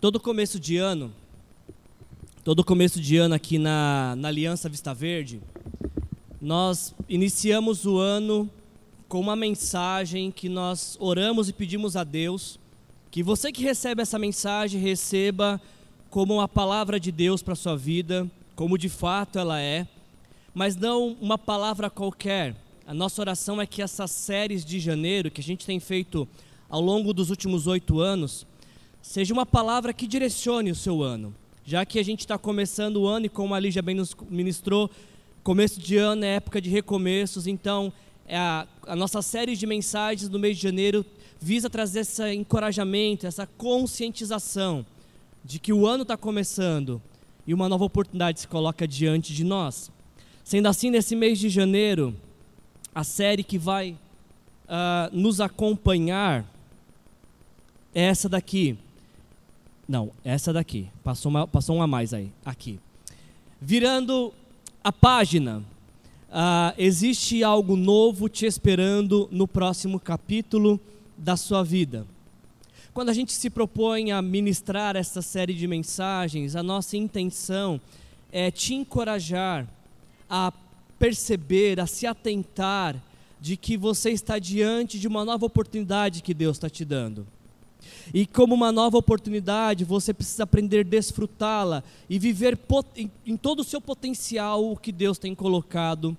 Todo começo de ano, todo começo de ano aqui na, na Aliança Vista Verde, nós iniciamos o ano com uma mensagem que nós oramos e pedimos a Deus que você que recebe essa mensagem receba como uma palavra de Deus para sua vida, como de fato ela é, mas não uma palavra qualquer. A nossa oração é que essas séries de janeiro que a gente tem feito ao longo dos últimos oito anos, seja uma palavra que direcione o seu ano. Já que a gente está começando o ano e como a Lígia bem nos ministrou, começo de ano é época de recomeços, então é a, a nossa série de mensagens no mês de janeiro visa trazer esse encorajamento, essa conscientização de que o ano está começando e uma nova oportunidade se coloca diante de nós. Sendo assim, nesse mês de janeiro, a série que vai uh, nos acompanhar é essa daqui. Não, essa daqui. Passou uma, passou uma a mais aí. Aqui. Virando a página, uh, existe algo novo te esperando no próximo capítulo da sua vida. Quando a gente se propõe a ministrar essa série de mensagens, a nossa intenção é te encorajar a perceber, a se atentar de que você está diante de uma nova oportunidade que Deus está te dando. E como uma nova oportunidade, você precisa aprender a desfrutá-la e viver em todo o seu potencial o que Deus tem colocado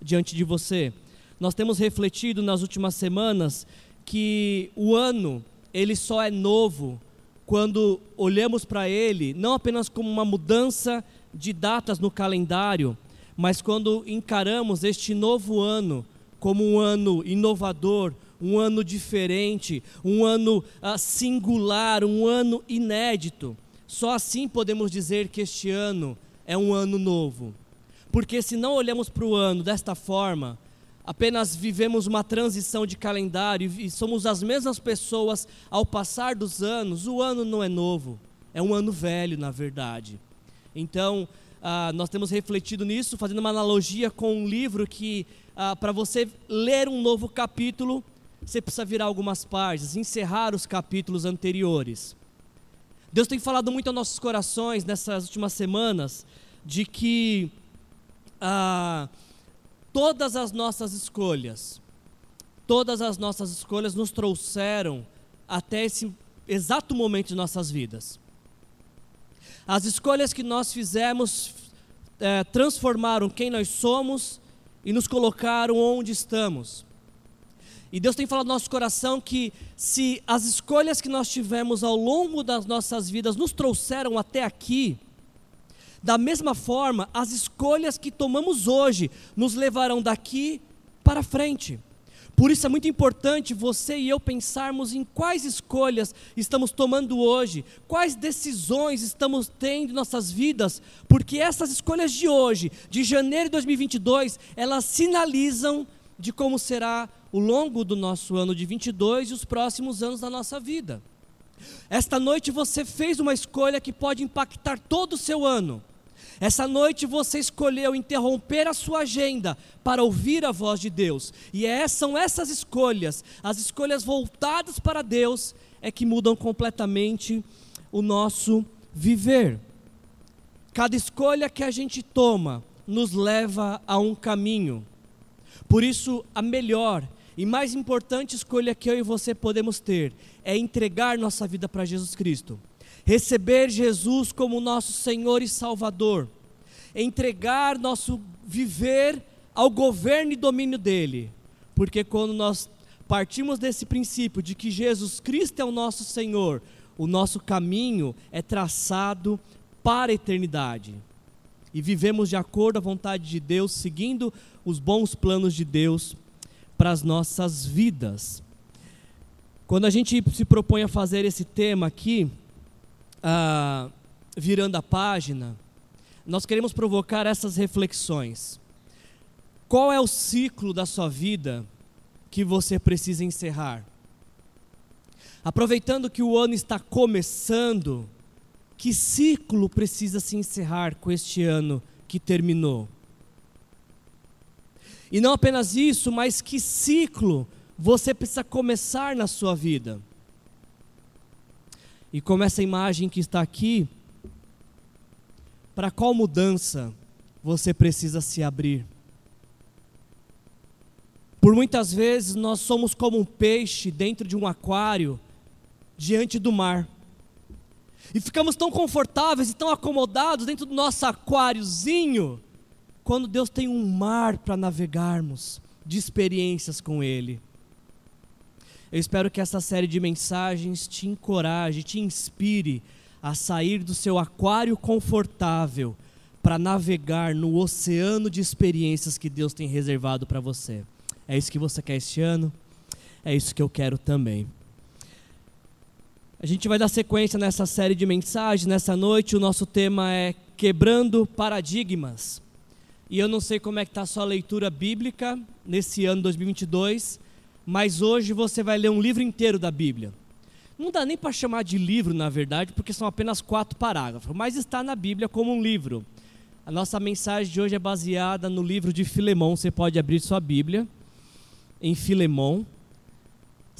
diante de você. Nós temos refletido nas últimas semanas que o ano ele só é novo quando olhamos para ele não apenas como uma mudança de datas no calendário, mas quando encaramos este novo ano como um ano inovador, um ano diferente, um ano uh, singular, um ano inédito. Só assim podemos dizer que este ano é um ano novo. Porque se não olhamos para o ano desta forma, apenas vivemos uma transição de calendário e somos as mesmas pessoas ao passar dos anos, o ano não é novo, é um ano velho, na verdade. Então, ah, nós temos refletido nisso, fazendo uma analogia com um livro que, ah, para você ler um novo capítulo, você precisa virar algumas páginas, encerrar os capítulos anteriores. Deus tem falado muito aos nossos corações nessas últimas semanas de que ah, todas as nossas escolhas, todas as nossas escolhas nos trouxeram até esse exato momento de nossas vidas. As escolhas que nós fizemos é, transformaram quem nós somos e nos colocaram onde estamos. E Deus tem falado no nosso coração que se as escolhas que nós tivemos ao longo das nossas vidas nos trouxeram até aqui, da mesma forma, as escolhas que tomamos hoje nos levarão daqui para frente. Por isso é muito importante você e eu pensarmos em quais escolhas estamos tomando hoje, quais decisões estamos tendo em nossas vidas, porque essas escolhas de hoje, de janeiro de 2022, elas sinalizam de como será o longo do nosso ano de 22 e os próximos anos da nossa vida. Esta noite você fez uma escolha que pode impactar todo o seu ano. Essa noite você escolheu interromper a sua agenda para ouvir a voz de Deus. E é, são essas escolhas, as escolhas voltadas para Deus, é que mudam completamente o nosso viver. Cada escolha que a gente toma nos leva a um caminho. Por isso, a melhor e mais importante escolha que eu e você podemos ter é entregar nossa vida para Jesus Cristo. Receber Jesus como nosso Senhor e Salvador, entregar nosso viver ao governo e domínio dele, porque quando nós partimos desse princípio de que Jesus Cristo é o nosso Senhor, o nosso caminho é traçado para a eternidade. E vivemos de acordo à vontade de Deus, seguindo os bons planos de Deus para as nossas vidas. Quando a gente se propõe a fazer esse tema aqui, ah, virando a página, nós queremos provocar essas reflexões. Qual é o ciclo da sua vida que você precisa encerrar? Aproveitando que o ano está começando, que ciclo precisa se encerrar com este ano que terminou? E não apenas isso, mas que ciclo você precisa começar na sua vida? E como essa imagem que está aqui, para qual mudança você precisa se abrir? Por muitas vezes nós somos como um peixe dentro de um aquário, diante do mar. E ficamos tão confortáveis e tão acomodados dentro do nosso aquáriozinho, quando Deus tem um mar para navegarmos de experiências com Ele. Eu espero que essa série de mensagens te encoraje, te inspire a sair do seu aquário confortável para navegar no oceano de experiências que Deus tem reservado para você. É isso que você quer este ano? É isso que eu quero também. A gente vai dar sequência nessa série de mensagens. Nessa noite, o nosso tema é Quebrando Paradigmas. E eu não sei como é que está a sua leitura bíblica nesse ano 2022, mas hoje você vai ler um livro inteiro da Bíblia. Não dá nem para chamar de livro, na verdade, porque são apenas quatro parágrafos, mas está na Bíblia como um livro. A nossa mensagem de hoje é baseada no livro de Filemão. Você pode abrir sua Bíblia em Filemão.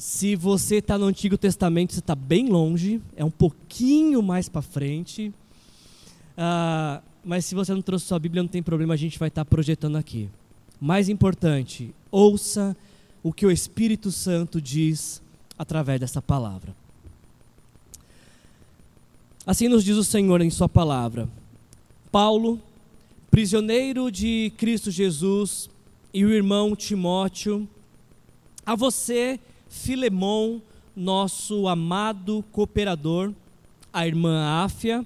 Se você está no Antigo Testamento, você está bem longe, é um pouquinho mais para frente. Uh, mas se você não trouxe sua Bíblia, não tem problema, a gente vai estar tá projetando aqui. Mais importante, ouça o que o Espírito Santo diz através dessa palavra. Assim nos diz o Senhor em Sua palavra. Paulo, prisioneiro de Cristo Jesus, e o irmão Timóteo, a você Filemon, nosso amado cooperador, a irmã Áfia,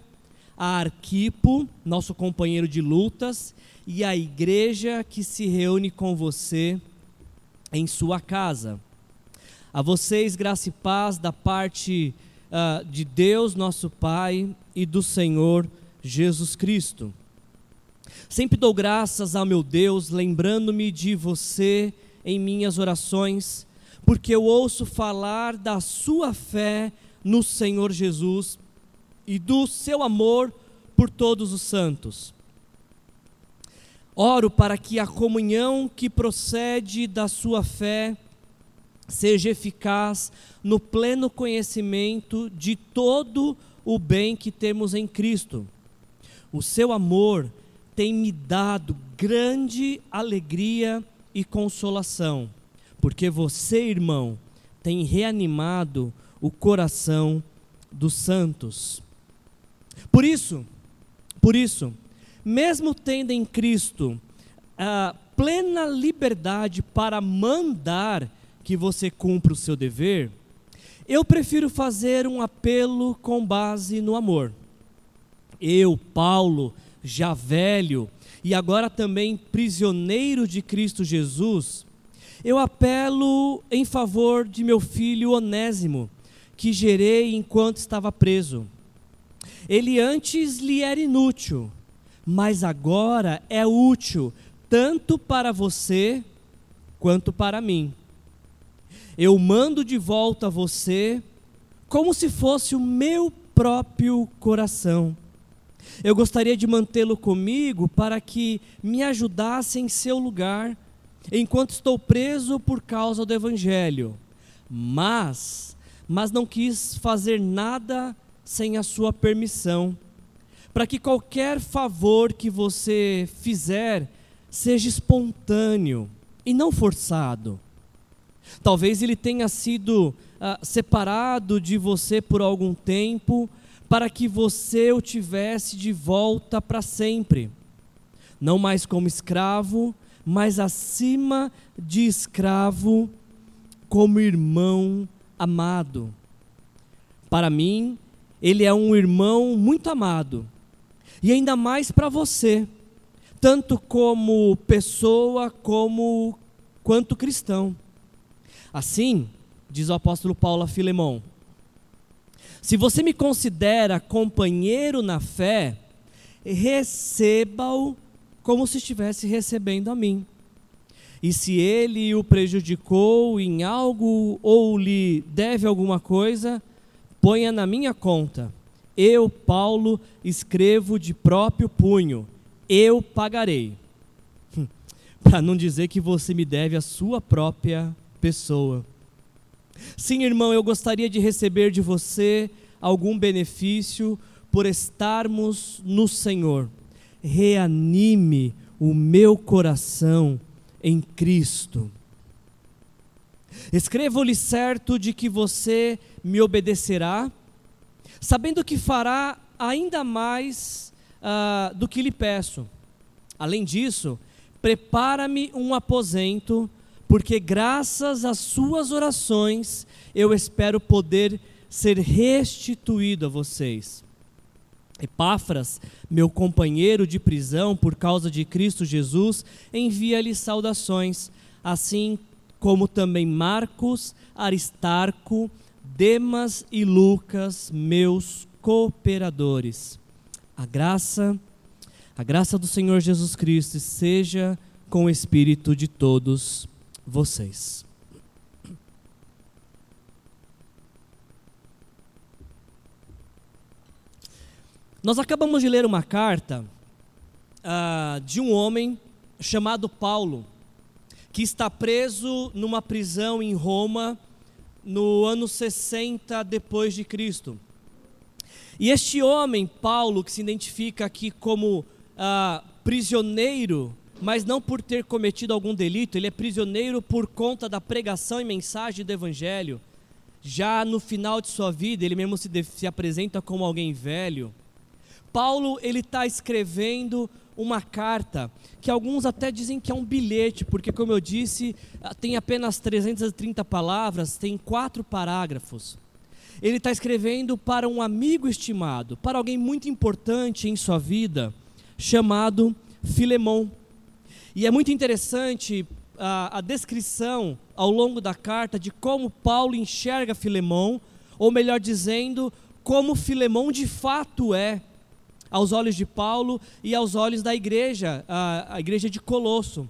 a Arquipo, nosso companheiro de lutas, e a igreja que se reúne com você em sua casa. A vocês, graça e paz da parte uh, de Deus, nosso Pai, e do Senhor Jesus Cristo. Sempre dou graças ao meu Deus, lembrando-me de você em minhas orações porque eu ouço falar da sua fé no Senhor Jesus e do seu amor por todos os santos. Oro para que a comunhão que procede da sua fé seja eficaz no pleno conhecimento de todo o bem que temos em Cristo. O seu amor tem me dado grande alegria e consolação porque você, irmão, tem reanimado o coração dos santos. Por isso, por isso, mesmo tendo em Cristo a plena liberdade para mandar que você cumpra o seu dever, eu prefiro fazer um apelo com base no amor. Eu, Paulo, já velho e agora também prisioneiro de Cristo Jesus, eu apelo em favor de meu filho Onésimo, que gerei enquanto estava preso. Ele antes lhe era inútil, mas agora é útil tanto para você quanto para mim. Eu mando de volta a você como se fosse o meu próprio coração. Eu gostaria de mantê-lo comigo para que me ajudasse em seu lugar enquanto estou preso por causa do evangelho. Mas, mas não quis fazer nada sem a sua permissão, para que qualquer favor que você fizer seja espontâneo e não forçado. Talvez ele tenha sido ah, separado de você por algum tempo, para que você o tivesse de volta para sempre, não mais como escravo, mas acima de escravo, como irmão amado. Para mim, ele é um irmão muito amado, e ainda mais para você, tanto como pessoa como quanto cristão. Assim, diz o apóstolo Paulo a Filemão: Se você me considera companheiro na fé, receba-o como se estivesse recebendo a mim. E se ele o prejudicou em algo ou lhe deve alguma coisa, ponha na minha conta. Eu, Paulo, escrevo de próprio punho, eu pagarei. Para não dizer que você me deve a sua própria pessoa. Sim, irmão, eu gostaria de receber de você algum benefício por estarmos no Senhor. Reanime o meu coração em Cristo. Escrevo-lhe certo de que você me obedecerá, sabendo que fará ainda mais uh, do que lhe peço. Além disso, prepara-me um aposento, porque graças às suas orações eu espero poder ser restituído a vocês. Epáfras, meu companheiro de prisão por causa de Cristo Jesus, envia-lhe saudações, assim como também Marcos, Aristarco, Demas e Lucas, meus cooperadores. A graça, a graça do Senhor Jesus Cristo seja com o espírito de todos vocês. Nós acabamos de ler uma carta uh, de um homem chamado Paulo, que está preso numa prisão em Roma no ano 60 depois de Cristo. E este homem, Paulo, que se identifica aqui como uh, prisioneiro, mas não por ter cometido algum delito, ele é prisioneiro por conta da pregação e mensagem do Evangelho. Já no final de sua vida, ele mesmo se, se apresenta como alguém velho Paulo ele está escrevendo uma carta que alguns até dizem que é um bilhete, porque como eu disse, ah, tem apenas 330 palavras, tem quatro parágrafos. Ele está escrevendo para um amigo estimado, para alguém muito importante em sua vida, chamado Filemão. E é muito interessante a, a descrição ao longo da carta de como Paulo enxerga Filemão, ou melhor dizendo, como Filemão de fato é aos olhos de Paulo e aos olhos da igreja, a, a igreja de Colosso.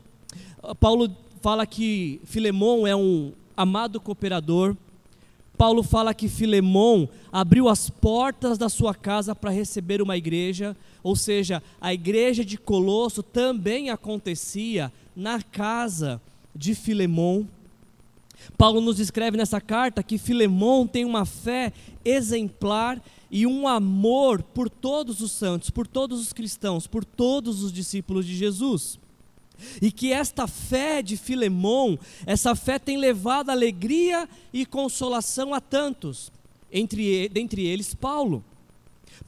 Paulo fala que Filemão é um amado cooperador. Paulo fala que Filemão abriu as portas da sua casa para receber uma igreja, ou seja, a igreja de Colosso também acontecia na casa de Filemão. Paulo nos escreve nessa carta que Filemão tem uma fé exemplar e um amor por todos os santos, por todos os cristãos, por todos os discípulos de Jesus. E que esta fé de Filemão, essa fé tem levado alegria e consolação a tantos, entre, dentre eles Paulo.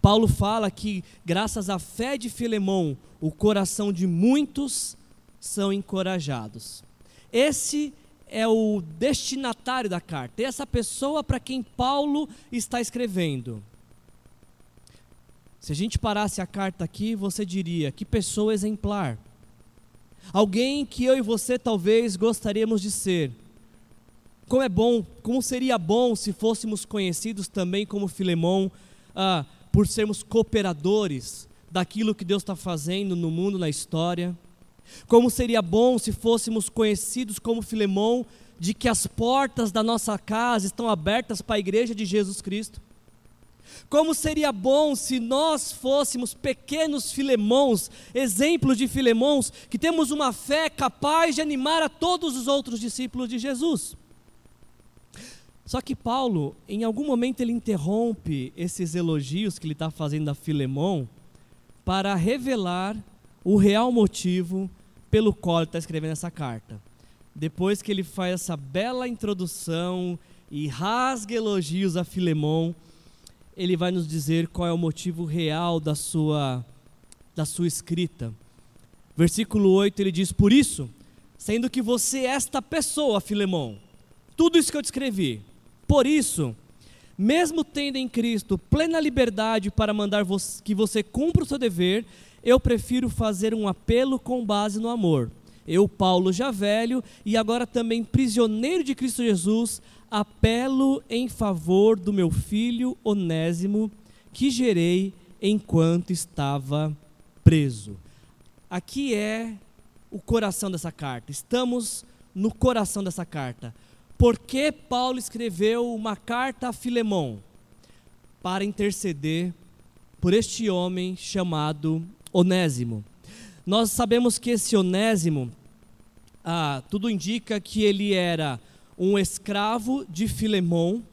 Paulo fala que, graças à fé de Filemão, o coração de muitos são encorajados. Esse é o destinatário da carta, essa pessoa para quem Paulo está escrevendo. Se a gente parasse a carta aqui, você diria: que pessoa exemplar. Alguém que eu e você talvez gostaríamos de ser. Como é bom, como seria bom se fôssemos conhecidos também como Filemão, ah, por sermos cooperadores daquilo que Deus está fazendo no mundo, na história. Como seria bom se fôssemos conhecidos como Filemão, de que as portas da nossa casa estão abertas para a igreja de Jesus Cristo. Como seria bom se nós fôssemos pequenos filemãos, exemplos de filemãos, que temos uma fé capaz de animar a todos os outros discípulos de Jesus. Só que Paulo, em algum momento, ele interrompe esses elogios que ele está fazendo a Filemão para revelar o real motivo pelo qual ele está escrevendo essa carta. Depois que ele faz essa bela introdução e rasga elogios a Filemão, ele vai nos dizer qual é o motivo real da sua, da sua escrita. Versículo 8 ele diz: Por isso, sendo que você é esta pessoa, Filemão, tudo isso que eu descrevi, por isso, mesmo tendo em Cristo plena liberdade para mandar que você cumpra o seu dever, eu prefiro fazer um apelo com base no amor. Eu, Paulo, já velho e agora também prisioneiro de Cristo Jesus, apelo em favor do meu filho Onésimo, que gerei enquanto estava preso. Aqui é o coração dessa carta. Estamos no coração dessa carta. Por que Paulo escreveu uma carta a Filemão? Para interceder por este homem chamado Onésimo. Nós sabemos que esse Onésimo, ah, tudo indica que ele era um escravo de Filemão,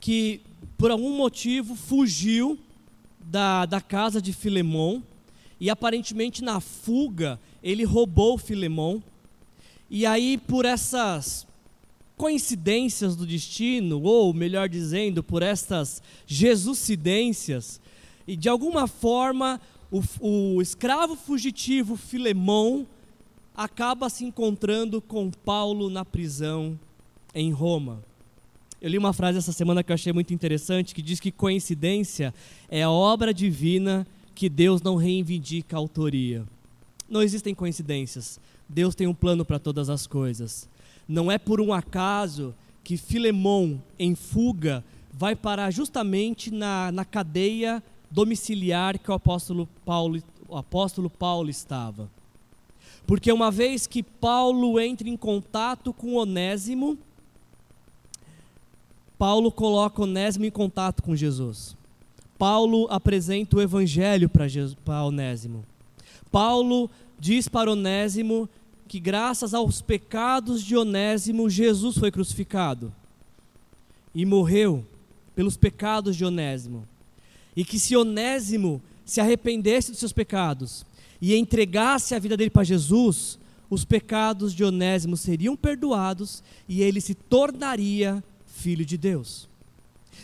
que por algum motivo, fugiu da, da casa de Filemão, e aparentemente na fuga ele roubou Filemão. E aí, por essas coincidências do destino, ou melhor dizendo, por estas jesucidências, e de alguma forma o, o escravo fugitivo Filemão acaba se encontrando com Paulo na prisão em Roma. Eu li uma frase essa semana que eu achei muito interessante, que diz que coincidência é a obra divina que Deus não reivindica a autoria. Não existem coincidências. Deus tem um plano para todas as coisas. Não é por um acaso que Filemão, em fuga, vai parar justamente na, na cadeia domiciliar que o apóstolo Paulo, o apóstolo Paulo estava. Porque uma vez que Paulo entra em contato com Onésimo, Paulo coloca Onésimo em contato com Jesus. Paulo apresenta o evangelho para Onésimo. Paulo diz para Onésimo que graças aos pecados de Onésimo, Jesus foi crucificado e morreu pelos pecados de Onésimo. E que se Onésimo se arrependesse dos seus pecados e entregasse a vida dele para Jesus, os pecados de Onésimo seriam perdoados e ele se tornaria filho de Deus.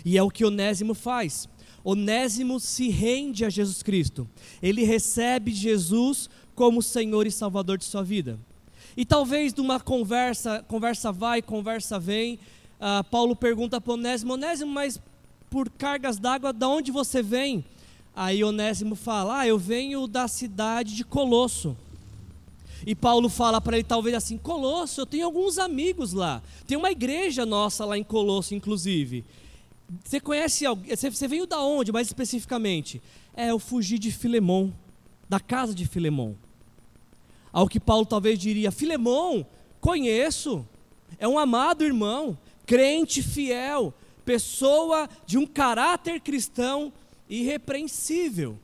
E é o que Onésimo faz. Onésimo se rende a Jesus Cristo. Ele recebe Jesus como Senhor e Salvador de sua vida. E talvez numa conversa, conversa vai, conversa vem, uh, Paulo pergunta para Onésimo, Onésimo, mas por cargas d'água, da onde você vem? Aí Onésimo fala, ah, eu venho da cidade de Colosso. E Paulo fala para ele, talvez assim: Colosso, eu tenho alguns amigos lá. Tem uma igreja nossa lá em Colosso, inclusive. Você conhece alguém? Você, veio da onde, mais especificamente? É, eu fugi de Filemão, da casa de Filemão. Ao que Paulo talvez diria: Filemão, conheço. É um amado irmão, crente fiel, pessoa de um caráter cristão irrepreensível.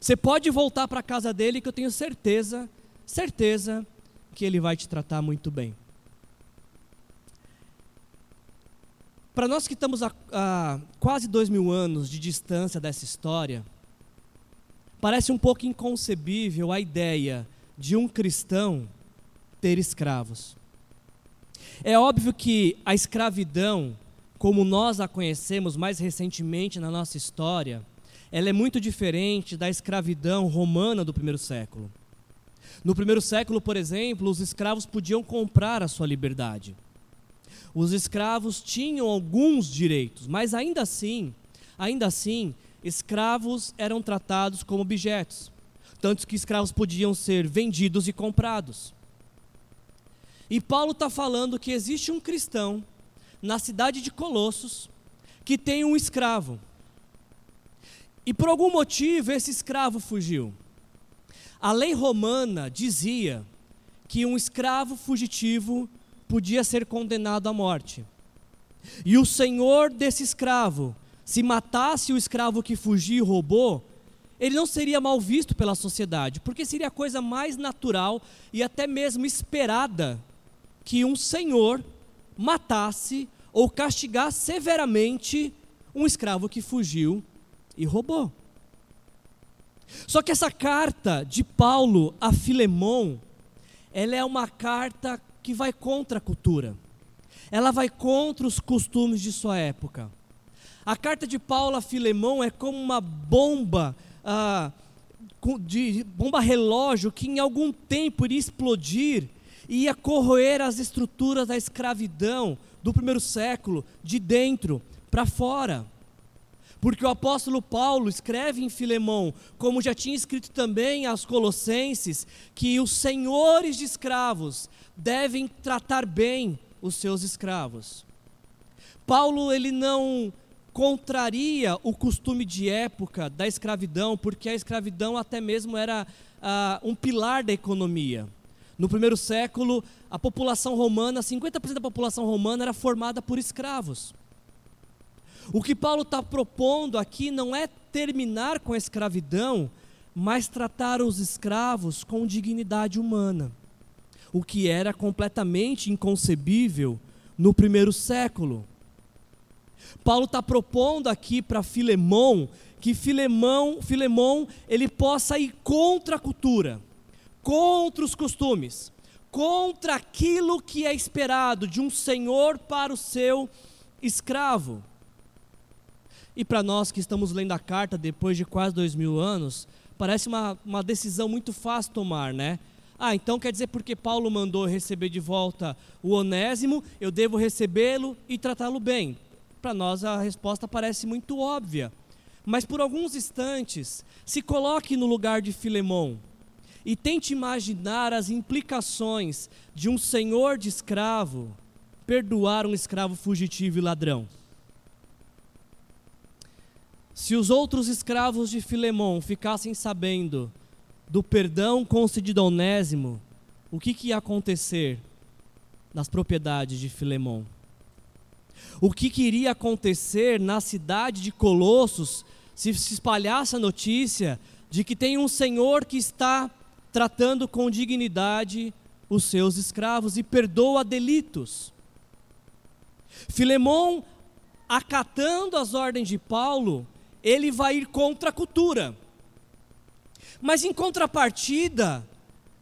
Você pode voltar para a casa dele que eu tenho certeza certeza que Ele vai te tratar muito bem. Para nós que estamos a, a, quase dois mil anos de distância dessa história, parece um pouco inconcebível a ideia de um cristão ter escravos. É óbvio que a escravidão, como nós a conhecemos mais recentemente na nossa história, ela é muito diferente da escravidão romana do primeiro século. No primeiro século, por exemplo, os escravos podiam comprar a sua liberdade. Os escravos tinham alguns direitos, mas ainda assim, ainda assim, escravos eram tratados como objetos, tanto que escravos podiam ser vendidos e comprados. E Paulo está falando que existe um cristão na cidade de Colossos que tem um escravo. E por algum motivo esse escravo fugiu. A lei romana dizia que um escravo fugitivo podia ser condenado à morte. E o senhor desse escravo, se matasse o escravo que fugiu e roubou, ele não seria mal visto pela sociedade, porque seria a coisa mais natural e até mesmo esperada que um senhor matasse ou castigasse severamente um escravo que fugiu e roubou. Só que essa carta de Paulo a Filemão, ela é uma carta que vai contra a cultura. Ela vai contra os costumes de sua época. A carta de Paulo a Filemão é como uma bomba, ah, de bomba relógio que em algum tempo iria explodir e ia corroer as estruturas da escravidão do primeiro século, de dentro para fora. Porque o apóstolo Paulo escreve em Filemão, como já tinha escrito também aos Colossenses, que os senhores de escravos devem tratar bem os seus escravos. Paulo ele não contraria o costume de época da escravidão, porque a escravidão até mesmo era ah, um pilar da economia. No primeiro século, a população romana, 50% da população romana era formada por escravos. O que Paulo está propondo aqui não é terminar com a escravidão, mas tratar os escravos com dignidade humana, o que era completamente inconcebível no primeiro século. Paulo está propondo aqui para Filemão que Filemão, Filemão ele possa ir contra a cultura, contra os costumes, contra aquilo que é esperado de um senhor para o seu escravo. E para nós que estamos lendo a carta depois de quase dois mil anos, parece uma, uma decisão muito fácil tomar, né? Ah, então quer dizer porque Paulo mandou receber de volta o onésimo, eu devo recebê-lo e tratá-lo bem. Para nós a resposta parece muito óbvia. Mas por alguns instantes, se coloque no lugar de Filemão e tente imaginar as implicações de um senhor de escravo perdoar um escravo fugitivo e ladrão. Se os outros escravos de Filemão ficassem sabendo do perdão concedido a Onésimo, o que, que ia acontecer nas propriedades de Filemão? O que, que iria acontecer na cidade de Colossos se se espalhasse a notícia de que tem um senhor que está tratando com dignidade os seus escravos e perdoa delitos? Filemão, acatando as ordens de Paulo, ele vai ir contra a cultura. Mas em contrapartida,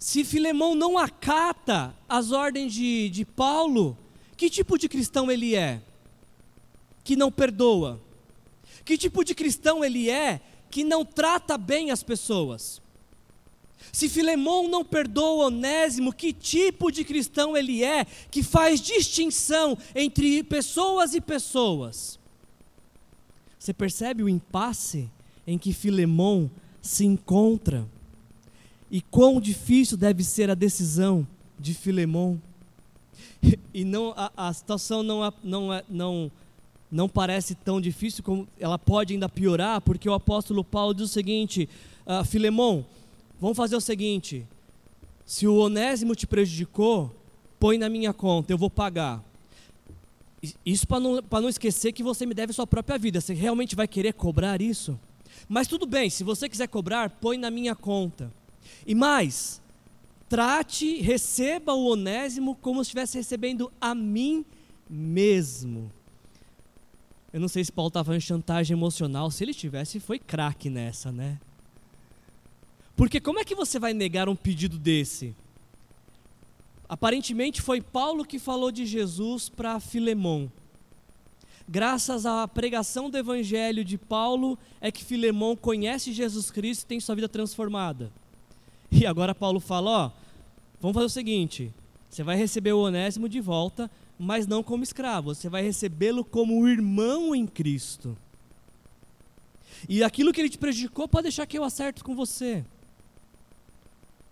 se Filemão não acata as ordens de, de Paulo, que tipo de cristão ele é? Que não perdoa. Que tipo de cristão ele é que não trata bem as pessoas? Se Filemão não perdoa Onésimo, que tipo de cristão ele é que faz distinção entre pessoas e pessoas? Você percebe o impasse em que Filemão se encontra? E quão difícil deve ser a decisão de Filemão? E não, a, a situação não, não, não, não parece tão difícil como ela pode ainda piorar, porque o apóstolo Paulo diz o seguinte: uh, Filemão, vamos fazer o seguinte: se o onésimo te prejudicou, põe na minha conta, eu vou pagar. Isso para não, não esquecer que você me deve sua própria vida. Você realmente vai querer cobrar isso? Mas tudo bem, se você quiser cobrar, põe na minha conta. E mais, trate, receba o onésimo como se estivesse recebendo a mim mesmo. Eu não sei se Paulo estava em chantagem emocional. Se ele tivesse, foi craque nessa, né? Porque como é que você vai negar um pedido desse? Aparentemente foi Paulo que falou de Jesus para Filemão. Graças à pregação do evangelho de Paulo é que Filemão conhece Jesus Cristo e tem sua vida transformada. E agora Paulo fala, ó, vamos fazer o seguinte, você vai receber o Onésimo de volta, mas não como escravo, você vai recebê-lo como irmão em Cristo. E aquilo que ele te prejudicou, pode deixar que eu acerto com você.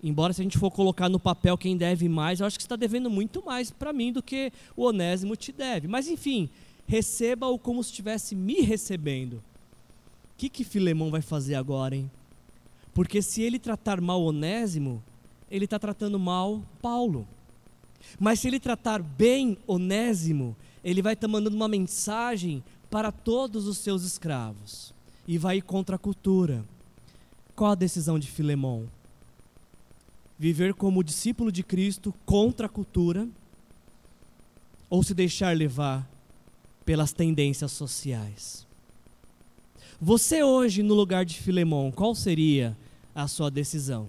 Embora se a gente for colocar no papel quem deve mais, eu acho que você está devendo muito mais para mim do que o Onésimo te deve. Mas enfim, receba-o como se estivesse me recebendo. O que, que Filemão vai fazer agora, hein? Porque se ele tratar mal Onésimo, ele está tratando mal Paulo. Mas se ele tratar bem Onésimo, ele vai estar tá mandando uma mensagem para todos os seus escravos. E vai contra a cultura. Qual a decisão de Filemão? Viver como discípulo de Cristo contra a cultura ou se deixar levar pelas tendências sociais. Você hoje, no lugar de Filemão, qual seria a sua decisão?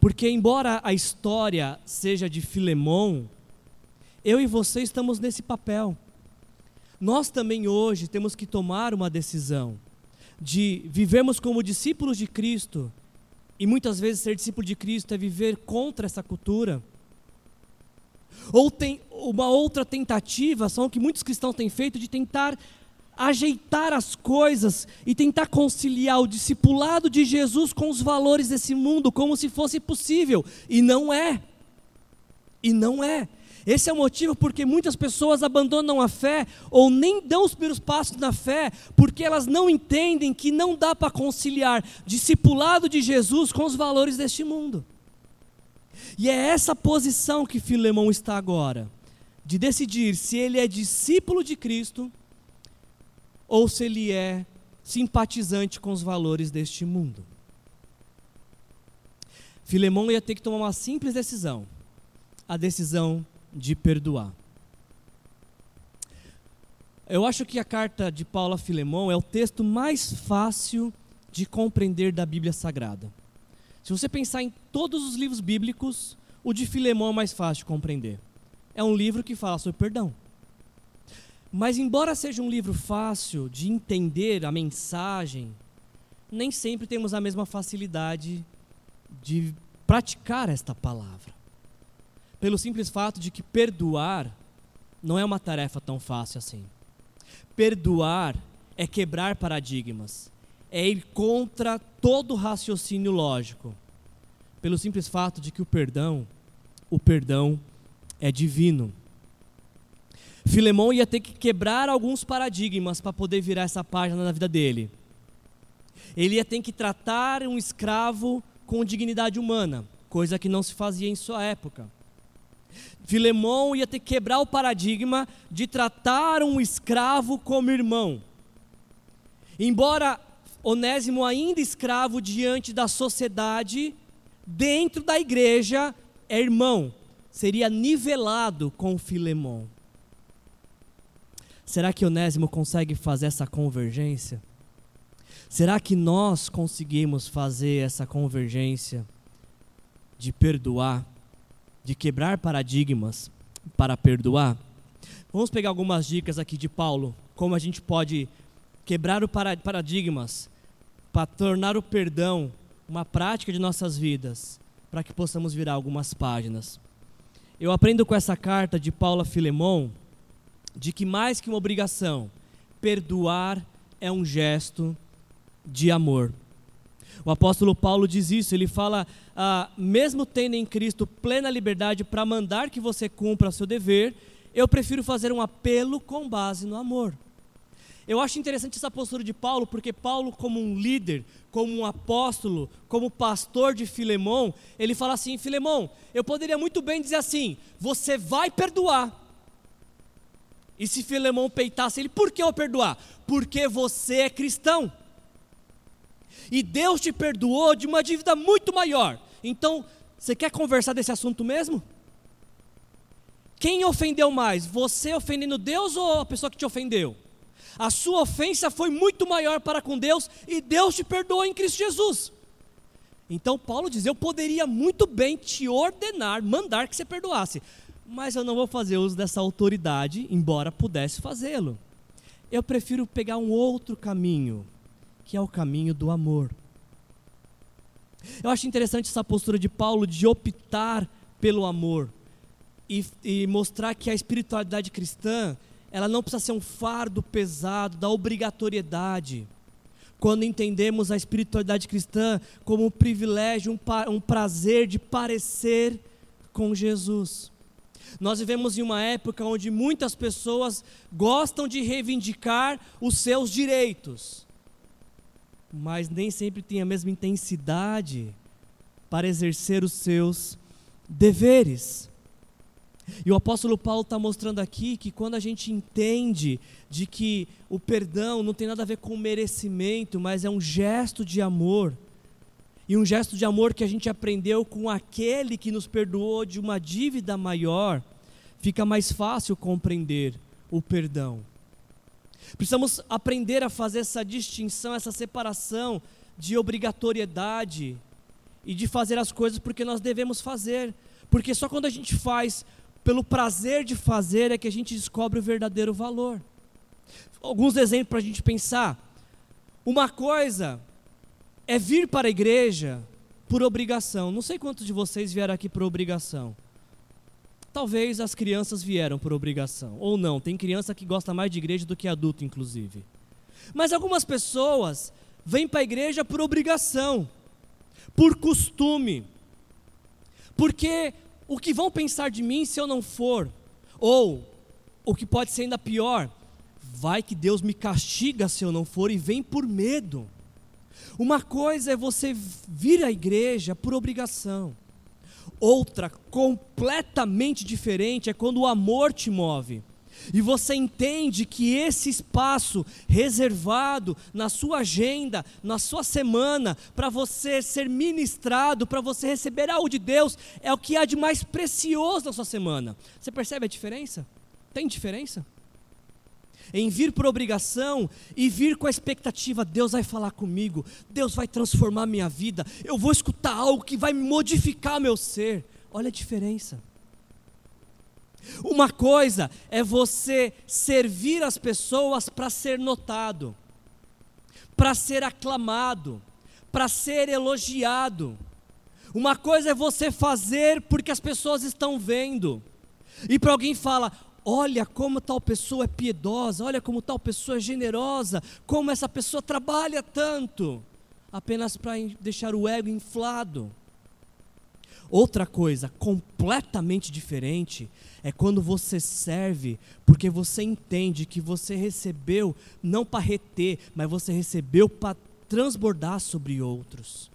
Porque, embora a história seja de Filemão, eu e você estamos nesse papel. Nós também hoje temos que tomar uma decisão de vivermos como discípulos de Cristo e muitas vezes ser discípulo de Cristo é viver contra essa cultura. Ou tem uma outra tentativa, são o que muitos cristãos têm feito, de tentar ajeitar as coisas e tentar conciliar o discipulado de Jesus com os valores desse mundo, como se fosse possível. E não é. E não é. Esse é o motivo porque muitas pessoas abandonam a fé ou nem dão os primeiros passos na fé, porque elas não entendem que não dá para conciliar discipulado de Jesus com os valores deste mundo. E é essa posição que Filemão está agora, de decidir se ele é discípulo de Cristo ou se ele é simpatizante com os valores deste mundo. Filemão ia ter que tomar uma simples decisão: a decisão de perdoar. Eu acho que a carta de Paulo a Filemão é o texto mais fácil de compreender da Bíblia Sagrada. Se você pensar em todos os livros bíblicos, o de Filemão é mais fácil de compreender. É um livro que fala sobre perdão. Mas, embora seja um livro fácil de entender a mensagem, nem sempre temos a mesma facilidade de praticar esta palavra. Pelo simples fato de que perdoar não é uma tarefa tão fácil assim. Perdoar é quebrar paradigmas, é ir contra todo raciocínio lógico. Pelo simples fato de que o perdão, o perdão é divino. Filemão ia ter que quebrar alguns paradigmas para poder virar essa página na vida dele. Ele ia ter que tratar um escravo com dignidade humana, coisa que não se fazia em sua época. Filemão ia ter que quebrar o paradigma de tratar um escravo como irmão. Embora Onésimo, ainda escravo diante da sociedade, dentro da igreja, é irmão, seria nivelado com Filemão. Será que Onésimo consegue fazer essa convergência? Será que nós conseguimos fazer essa convergência de perdoar, de quebrar paradigmas para perdoar? Vamos pegar algumas dicas aqui de Paulo, como a gente pode quebrar os paradigmas para tornar o perdão uma prática de nossas vidas, para que possamos virar algumas páginas. Eu aprendo com essa carta de Paulo a Filemon de que mais que uma obrigação, perdoar é um gesto de amor. O apóstolo Paulo diz isso, ele fala: ah, mesmo tendo em Cristo plena liberdade para mandar que você cumpra seu dever, eu prefiro fazer um apelo com base no amor. Eu acho interessante essa postura de Paulo, porque Paulo, como um líder, como um apóstolo, como pastor de Filemão, ele fala assim: Filemão, eu poderia muito bem dizer assim: você vai perdoar. E se Filemão peitasse ele, por que eu perdoar? Porque você é cristão. E Deus te perdoou de uma dívida muito maior. Então, você quer conversar desse assunto mesmo? Quem ofendeu mais? Você ofendendo Deus ou a pessoa que te ofendeu? A sua ofensa foi muito maior para com Deus e Deus te perdoou em Cristo Jesus. Então Paulo diz: Eu poderia muito bem te ordenar, mandar que você perdoasse, mas eu não vou fazer uso dessa autoridade, embora pudesse fazê-lo. Eu prefiro pegar um outro caminho que é o caminho do amor. Eu acho interessante essa postura de Paulo de optar pelo amor e, e mostrar que a espiritualidade cristã ela não precisa ser um fardo pesado da obrigatoriedade. Quando entendemos a espiritualidade cristã como um privilégio, um, um prazer de parecer com Jesus. Nós vivemos em uma época onde muitas pessoas gostam de reivindicar os seus direitos mas nem sempre tem a mesma intensidade para exercer os seus deveres. E o apóstolo Paulo está mostrando aqui que quando a gente entende de que o perdão não tem nada a ver com merecimento, mas é um gesto de amor, e um gesto de amor que a gente aprendeu com aquele que nos perdoou de uma dívida maior, fica mais fácil compreender o perdão. Precisamos aprender a fazer essa distinção, essa separação de obrigatoriedade e de fazer as coisas porque nós devemos fazer. Porque só quando a gente faz pelo prazer de fazer é que a gente descobre o verdadeiro valor. Alguns exemplos para a gente pensar. Uma coisa é vir para a igreja por obrigação. Não sei quantos de vocês vieram aqui por obrigação. Talvez as crianças vieram por obrigação, ou não, tem criança que gosta mais de igreja do que adulto, inclusive. Mas algumas pessoas vêm para a igreja por obrigação, por costume, porque o que vão pensar de mim se eu não for, ou o que pode ser ainda pior, vai que Deus me castiga se eu não for e vem por medo. Uma coisa é você vir à igreja por obrigação, Outra, completamente diferente, é quando o amor te move. E você entende que esse espaço reservado na sua agenda, na sua semana, para você ser ministrado, para você receber algo de Deus, é o que há de mais precioso na sua semana. Você percebe a diferença? Tem diferença? Em vir por obrigação e vir com a expectativa: Deus vai falar comigo, Deus vai transformar minha vida, eu vou escutar algo que vai modificar meu ser. Olha a diferença. Uma coisa é você servir as pessoas para ser notado, para ser aclamado, para ser elogiado. Uma coisa é você fazer porque as pessoas estão vendo. E para alguém fala: olha como tal pessoa é piedosa, olha como tal pessoa é generosa, como essa pessoa trabalha tanto, apenas para deixar o ego inflado. Outra coisa completamente diferente é quando você serve porque você entende que você recebeu não para reter, mas você recebeu para transbordar sobre outros.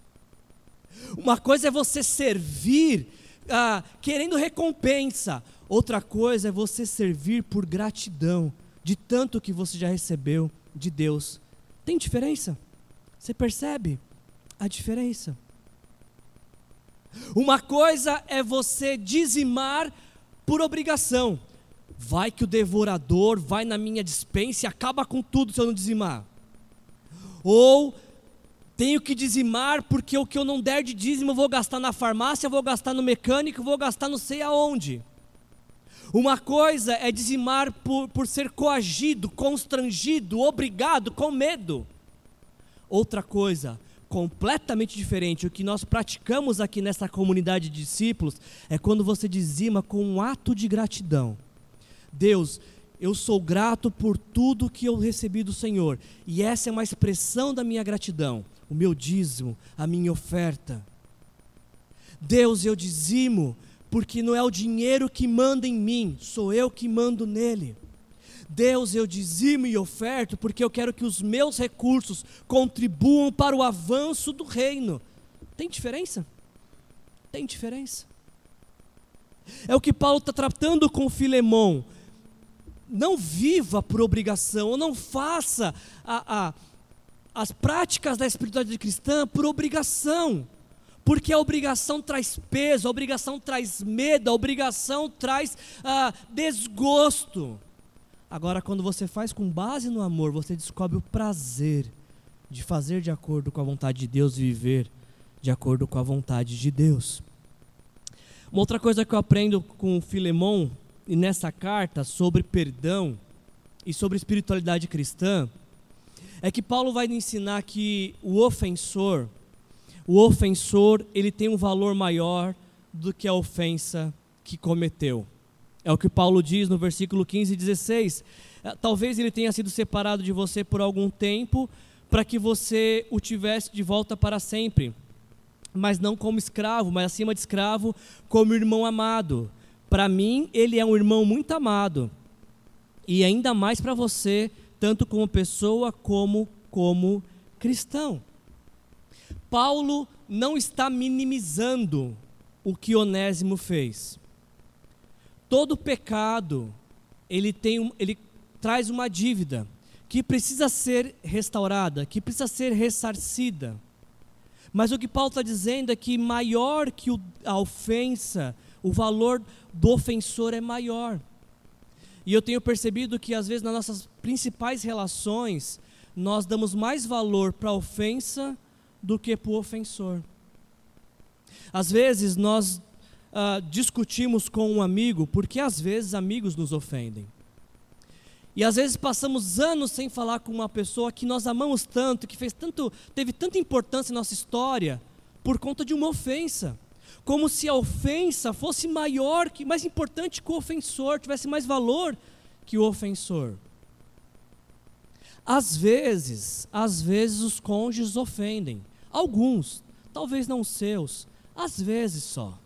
Uma coisa é você servir ah, querendo recompensa, outra coisa é você servir por gratidão de tanto que você já recebeu de Deus. Tem diferença? Você percebe a diferença? Uma coisa é você dizimar por obrigação. Vai que o devorador vai na minha dispensa e acaba com tudo se eu não dizimar. Ou tenho que dizimar porque o que eu não der de dízimo eu vou gastar na farmácia, vou gastar no mecânico, vou gastar não sei aonde. Uma coisa é dizimar por, por ser coagido, constrangido, obrigado, com medo. Outra coisa completamente diferente. O que nós praticamos aqui nessa comunidade de discípulos é quando você dizima com um ato de gratidão. Deus, eu sou grato por tudo que eu recebi do Senhor, e essa é uma expressão da minha gratidão, o meu dízimo, a minha oferta. Deus, eu dizimo porque não é o dinheiro que manda em mim, sou eu que mando nele. Deus, eu dizimo e oferto porque eu quero que os meus recursos contribuam para o avanço do reino. Tem diferença? Tem diferença. É o que Paulo está tratando com Filemão. Não viva por obrigação, ou não faça a, a, as práticas da espiritualidade cristã por obrigação porque a obrigação traz peso, a obrigação traz medo, a obrigação traz ah, desgosto. Agora, quando você faz com base no amor, você descobre o prazer de fazer de acordo com a vontade de Deus e viver de acordo com a vontade de Deus. Uma outra coisa que eu aprendo com o Filemão e nessa carta sobre perdão e sobre espiritualidade cristã é que Paulo vai ensinar que o ofensor, o ofensor, ele tem um valor maior do que a ofensa que cometeu. É o que Paulo diz no versículo 15 e 16. É, talvez ele tenha sido separado de você por algum tempo para que você o tivesse de volta para sempre. Mas não como escravo, mas acima de escravo, como irmão amado. Para mim, ele é um irmão muito amado. E ainda mais para você, tanto como pessoa como como cristão. Paulo não está minimizando o que Onésimo fez. Todo pecado, ele, tem, ele traz uma dívida que precisa ser restaurada, que precisa ser ressarcida. Mas o que Paulo está dizendo é que maior que a ofensa, o valor do ofensor é maior. E eu tenho percebido que às vezes nas nossas principais relações, nós damos mais valor para a ofensa do que para o ofensor. Às vezes nós uh, discutimos com um amigo, porque às vezes amigos nos ofendem. E às vezes passamos anos sem falar com uma pessoa que nós amamos tanto, que fez tanto, teve tanta importância em nossa história, por conta de uma ofensa. Como se a ofensa fosse maior, que mais importante que o ofensor, tivesse mais valor que o ofensor. Às vezes, às vezes os cônjuges ofendem. Alguns, talvez não seus, às vezes só.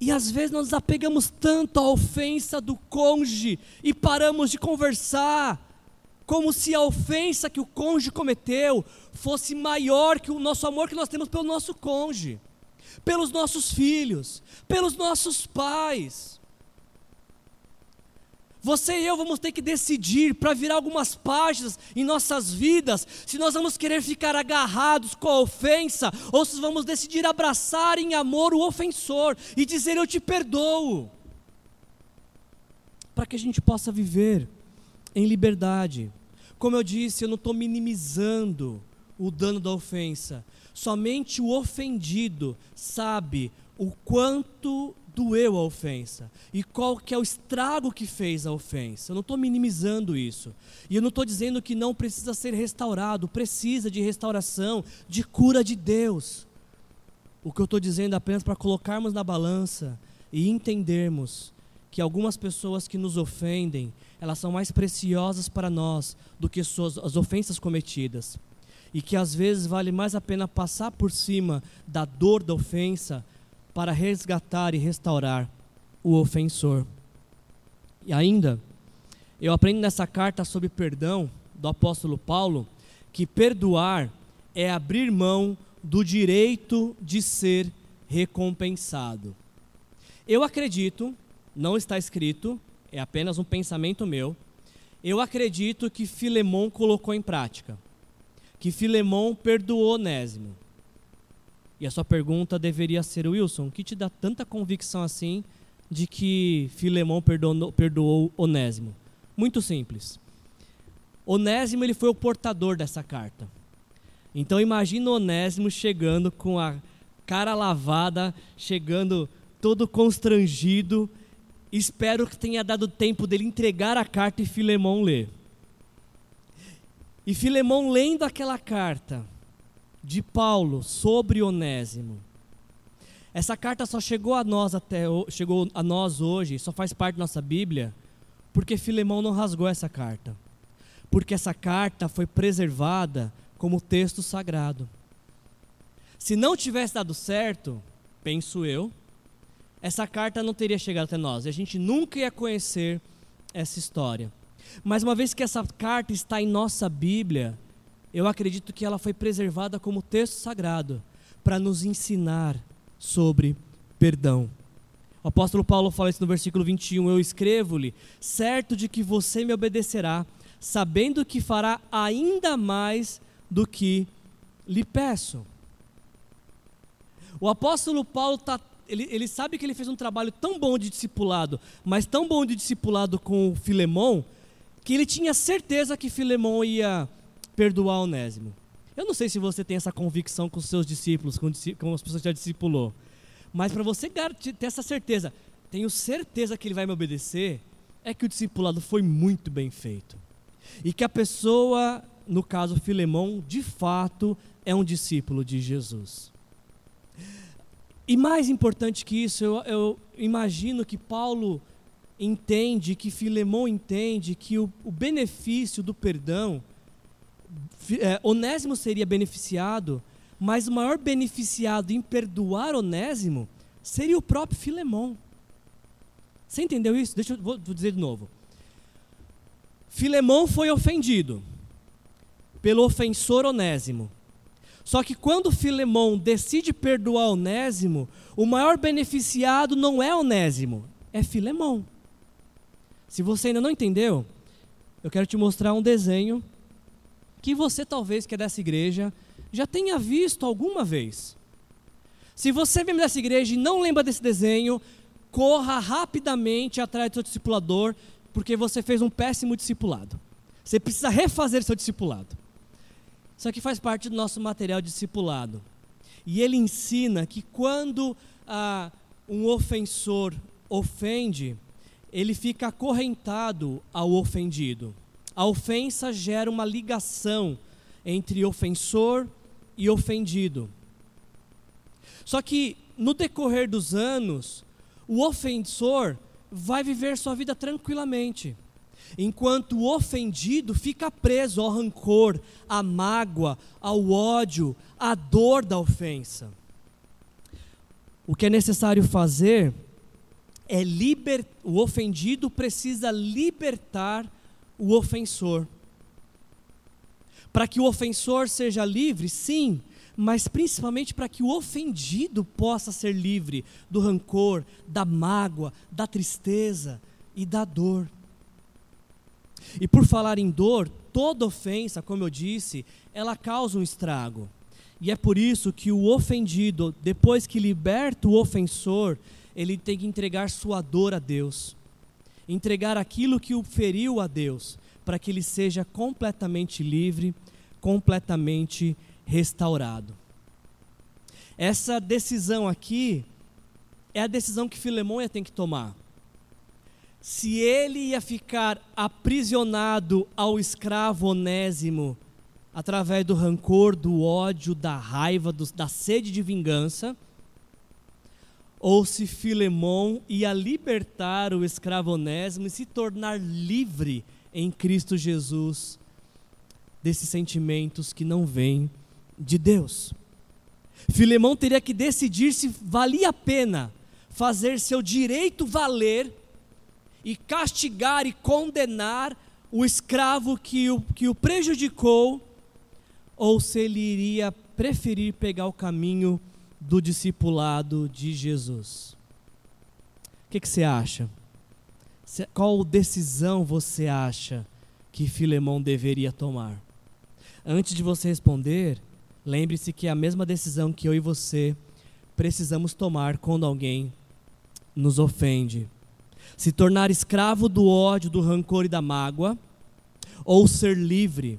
E às vezes nós nos apegamos tanto à ofensa do cônjuge e paramos de conversar, como se a ofensa que o cônjuge cometeu fosse maior que o nosso amor que nós temos pelo nosso cônjuge, pelos nossos filhos, pelos nossos pais. Você e eu vamos ter que decidir para virar algumas páginas em nossas vidas, se nós vamos querer ficar agarrados com a ofensa, ou se vamos decidir abraçar em amor o ofensor e dizer: Eu te perdoo. Para que a gente possa viver em liberdade. Como eu disse, eu não estou minimizando o dano da ofensa. Somente o ofendido sabe o quanto doeu a ofensa e qual que é o estrago que fez a ofensa. Eu não estou minimizando isso. E eu não estou dizendo que não precisa ser restaurado, precisa de restauração, de cura de Deus. O que eu estou dizendo é apenas para colocarmos na balança e entendermos que algumas pessoas que nos ofendem, elas são mais preciosas para nós do que suas, as ofensas cometidas. E que às vezes vale mais a pena passar por cima da dor da ofensa para resgatar e restaurar o ofensor. E ainda, eu aprendo nessa carta sobre perdão do apóstolo Paulo que perdoar é abrir mão do direito de ser recompensado. Eu acredito, não está escrito, é apenas um pensamento meu. Eu acredito que Filemão colocou em prática, que Filemão perdoou Onésimo. E a sua pergunta deveria ser, Wilson, o que te dá tanta convicção assim de que Filemão perdoou, Onésimo? Muito simples. Onésimo ele foi o portador dessa carta. Então imagina Onésimo chegando com a cara lavada, chegando todo constrangido. Espero que tenha dado tempo dele entregar a carta e Filemão ler. E Filemão lendo aquela carta, de Paulo sobre Onésimo. Essa carta só chegou a nós até chegou a nós hoje, só faz parte da nossa Bíblia, porque Filemão não rasgou essa carta. Porque essa carta foi preservada como texto sagrado. Se não tivesse dado certo, penso eu, essa carta não teria chegado até nós e a gente nunca ia conhecer essa história. Mas uma vez que essa carta está em nossa Bíblia, eu acredito que ela foi preservada como texto sagrado para nos ensinar sobre perdão. O apóstolo Paulo fala isso no versículo 21, eu escrevo-lhe, certo de que você me obedecerá, sabendo que fará ainda mais do que lhe peço. O apóstolo Paulo tá, ele, ele sabe que ele fez um trabalho tão bom de discipulado, mas tão bom de discipulado com Filemão, que ele tinha certeza que Filemão ia perdoar Onésimo. Eu não sei se você tem essa convicção com os seus discípulos, com, com as pessoas que já discipulou. Mas para você ter essa certeza, tenho certeza que ele vai me obedecer, é que o discipulado foi muito bem feito. E que a pessoa, no caso Filemão, de fato é um discípulo de Jesus. E mais importante que isso, eu, eu imagino que Paulo entende, que Filemão entende que o, o benefício do perdão é, Onésimo seria beneficiado, mas o maior beneficiado em perdoar Onésimo seria o próprio Filemão. Você entendeu isso? Deixa eu vou, vou dizer de novo. Filemão foi ofendido pelo ofensor Onésimo. Só que quando Filemão decide perdoar Onésimo, o maior beneficiado não é Onésimo, é Filemão. Se você ainda não entendeu, eu quero te mostrar um desenho que você talvez que é dessa igreja já tenha visto alguma vez. Se você vem dessa igreja e não lembra desse desenho, corra rapidamente atrás do seu discipulador, porque você fez um péssimo discipulado. Você precisa refazer seu discipulado. Isso aqui faz parte do nosso material discipulado. E ele ensina que quando ah, um ofensor ofende, ele fica acorrentado ao ofendido. A ofensa gera uma ligação entre ofensor e ofendido. Só que no decorrer dos anos, o ofensor vai viver sua vida tranquilamente, enquanto o ofendido fica preso ao rancor, à mágoa, ao ódio, à dor da ofensa. O que é necessário fazer é liber... o ofendido precisa libertar o ofensor. Para que o ofensor seja livre, sim, mas principalmente para que o ofendido possa ser livre do rancor, da mágoa, da tristeza e da dor. E por falar em dor, toda ofensa, como eu disse, ela causa um estrago. E é por isso que o ofendido, depois que liberta o ofensor, ele tem que entregar sua dor a Deus entregar aquilo que o feriu a Deus, para que ele seja completamente livre, completamente restaurado. Essa decisão aqui é a decisão que Filemão ia ter que tomar. Se ele ia ficar aprisionado ao escravo onésimo através do rancor, do ódio, da raiva, do, da sede de vingança, ou se Filemão ia libertar o escravo onésimo e se tornar livre em Cristo Jesus desses sentimentos que não vêm de Deus. Filemão teria que decidir se valia a pena fazer seu direito valer e castigar e condenar o escravo que o, que o prejudicou, ou se ele iria preferir pegar o caminho do discipulado de Jesus. O que, que você acha? Qual decisão você acha que Filemão deveria tomar? Antes de você responder, lembre-se que é a mesma decisão que eu e você precisamos tomar quando alguém nos ofende. Se tornar escravo do ódio, do rancor e da mágoa, ou ser livre,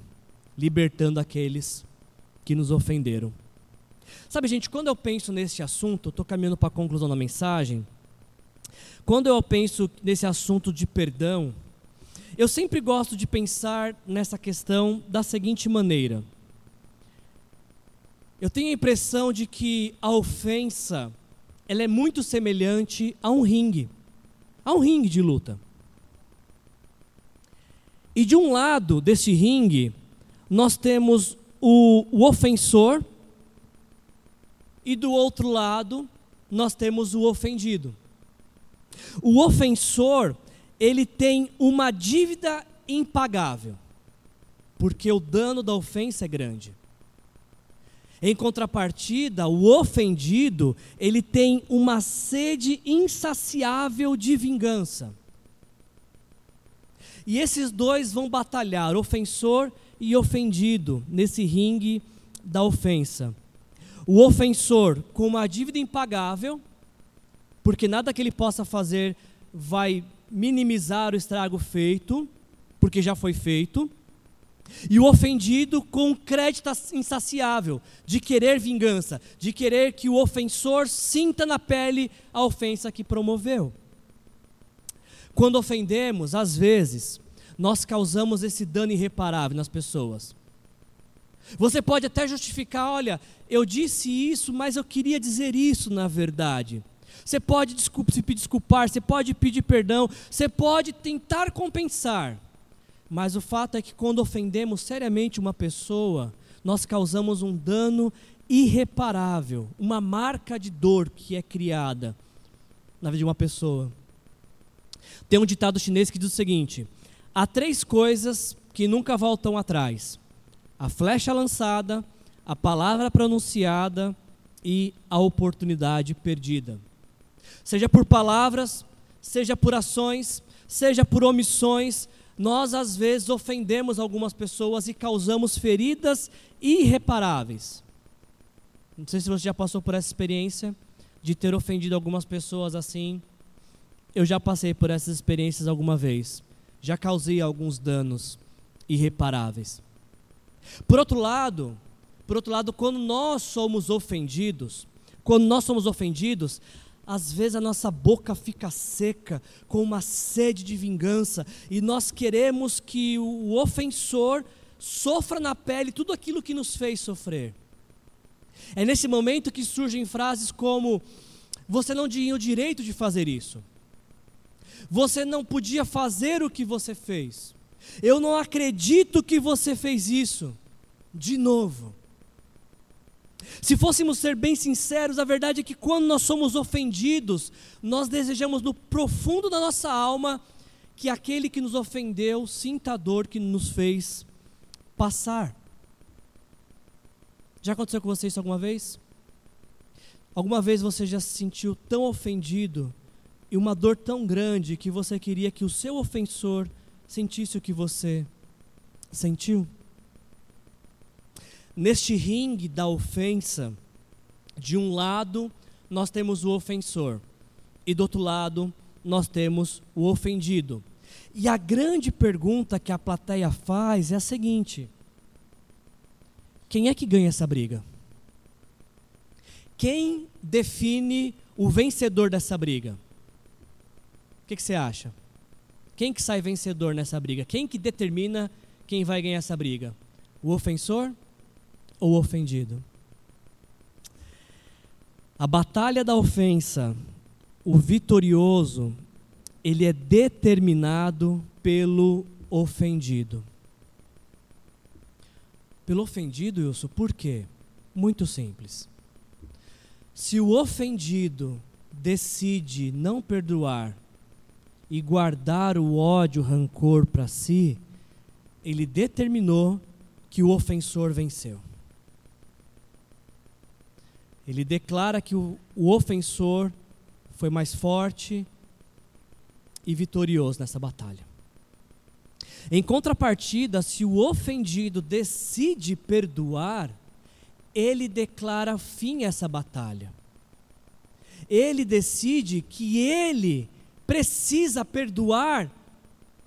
libertando aqueles que nos ofenderam. Sabe, gente, quando eu penso nesse assunto, estou caminhando para a conclusão da mensagem. Quando eu penso nesse assunto de perdão, eu sempre gosto de pensar nessa questão da seguinte maneira. Eu tenho a impressão de que a ofensa ela é muito semelhante a um ringue, a um ringue de luta. E de um lado desse ringue, nós temos o, o ofensor, e do outro lado, nós temos o ofendido. O ofensor, ele tem uma dívida impagável, porque o dano da ofensa é grande. Em contrapartida, o ofendido, ele tem uma sede insaciável de vingança. E esses dois vão batalhar, ofensor e ofendido, nesse ringue da ofensa. O ofensor com uma dívida impagável, porque nada que ele possa fazer vai minimizar o estrago feito, porque já foi feito. E o ofendido com crédito insaciável, de querer vingança, de querer que o ofensor sinta na pele a ofensa que promoveu. Quando ofendemos, às vezes, nós causamos esse dano irreparável nas pessoas. Você pode até justificar, olha, eu disse isso, mas eu queria dizer isso na verdade. Você pode se desculpar, você pode pedir perdão, você pode tentar compensar. Mas o fato é que quando ofendemos seriamente uma pessoa, nós causamos um dano irreparável, uma marca de dor que é criada na vida de uma pessoa. Tem um ditado chinês que diz o seguinte: há três coisas que nunca voltam atrás: a flecha lançada, a palavra pronunciada e a oportunidade perdida. Seja por palavras, seja por ações, seja por omissões, nós às vezes ofendemos algumas pessoas e causamos feridas irreparáveis. Não sei se você já passou por essa experiência de ter ofendido algumas pessoas assim. Eu já passei por essas experiências alguma vez. Já causei alguns danos irreparáveis. Por outro lado, por outro lado, quando nós somos ofendidos, quando nós somos ofendidos, às vezes a nossa boca fica seca, com uma sede de vingança, e nós queremos que o ofensor sofra na pele tudo aquilo que nos fez sofrer. É nesse momento que surgem frases como: Você não tinha o direito de fazer isso. Você não podia fazer o que você fez. Eu não acredito que você fez isso. De novo. Se fôssemos ser bem sinceros, a verdade é que quando nós somos ofendidos, nós desejamos no profundo da nossa alma que aquele que nos ofendeu sinta a dor que nos fez passar. Já aconteceu com você isso alguma vez? Alguma vez você já se sentiu tão ofendido e uma dor tão grande que você queria que o seu ofensor sentisse o que você sentiu? neste ringue da ofensa, de um lado nós temos o ofensor e do outro lado nós temos o ofendido. E a grande pergunta que a plateia faz é a seguinte: quem é que ganha essa briga? Quem define o vencedor dessa briga? O que, que, você acha? Quem que sai vencedor nessa briga? Quem que determina quem vai ganhar essa briga? O ofensor ou o ofendido? A batalha da ofensa, o vitorioso, ele é determinado pelo ofendido. Pelo ofendido, Wilson, por quê? Muito simples. Se o ofendido decide não perdoar e guardar o ódio, o rancor para si, ele determinou que o ofensor venceu. Ele declara que o, o ofensor foi mais forte e vitorioso nessa batalha. Em contrapartida, se o ofendido decide perdoar, ele declara fim a essa batalha. Ele decide que ele precisa perdoar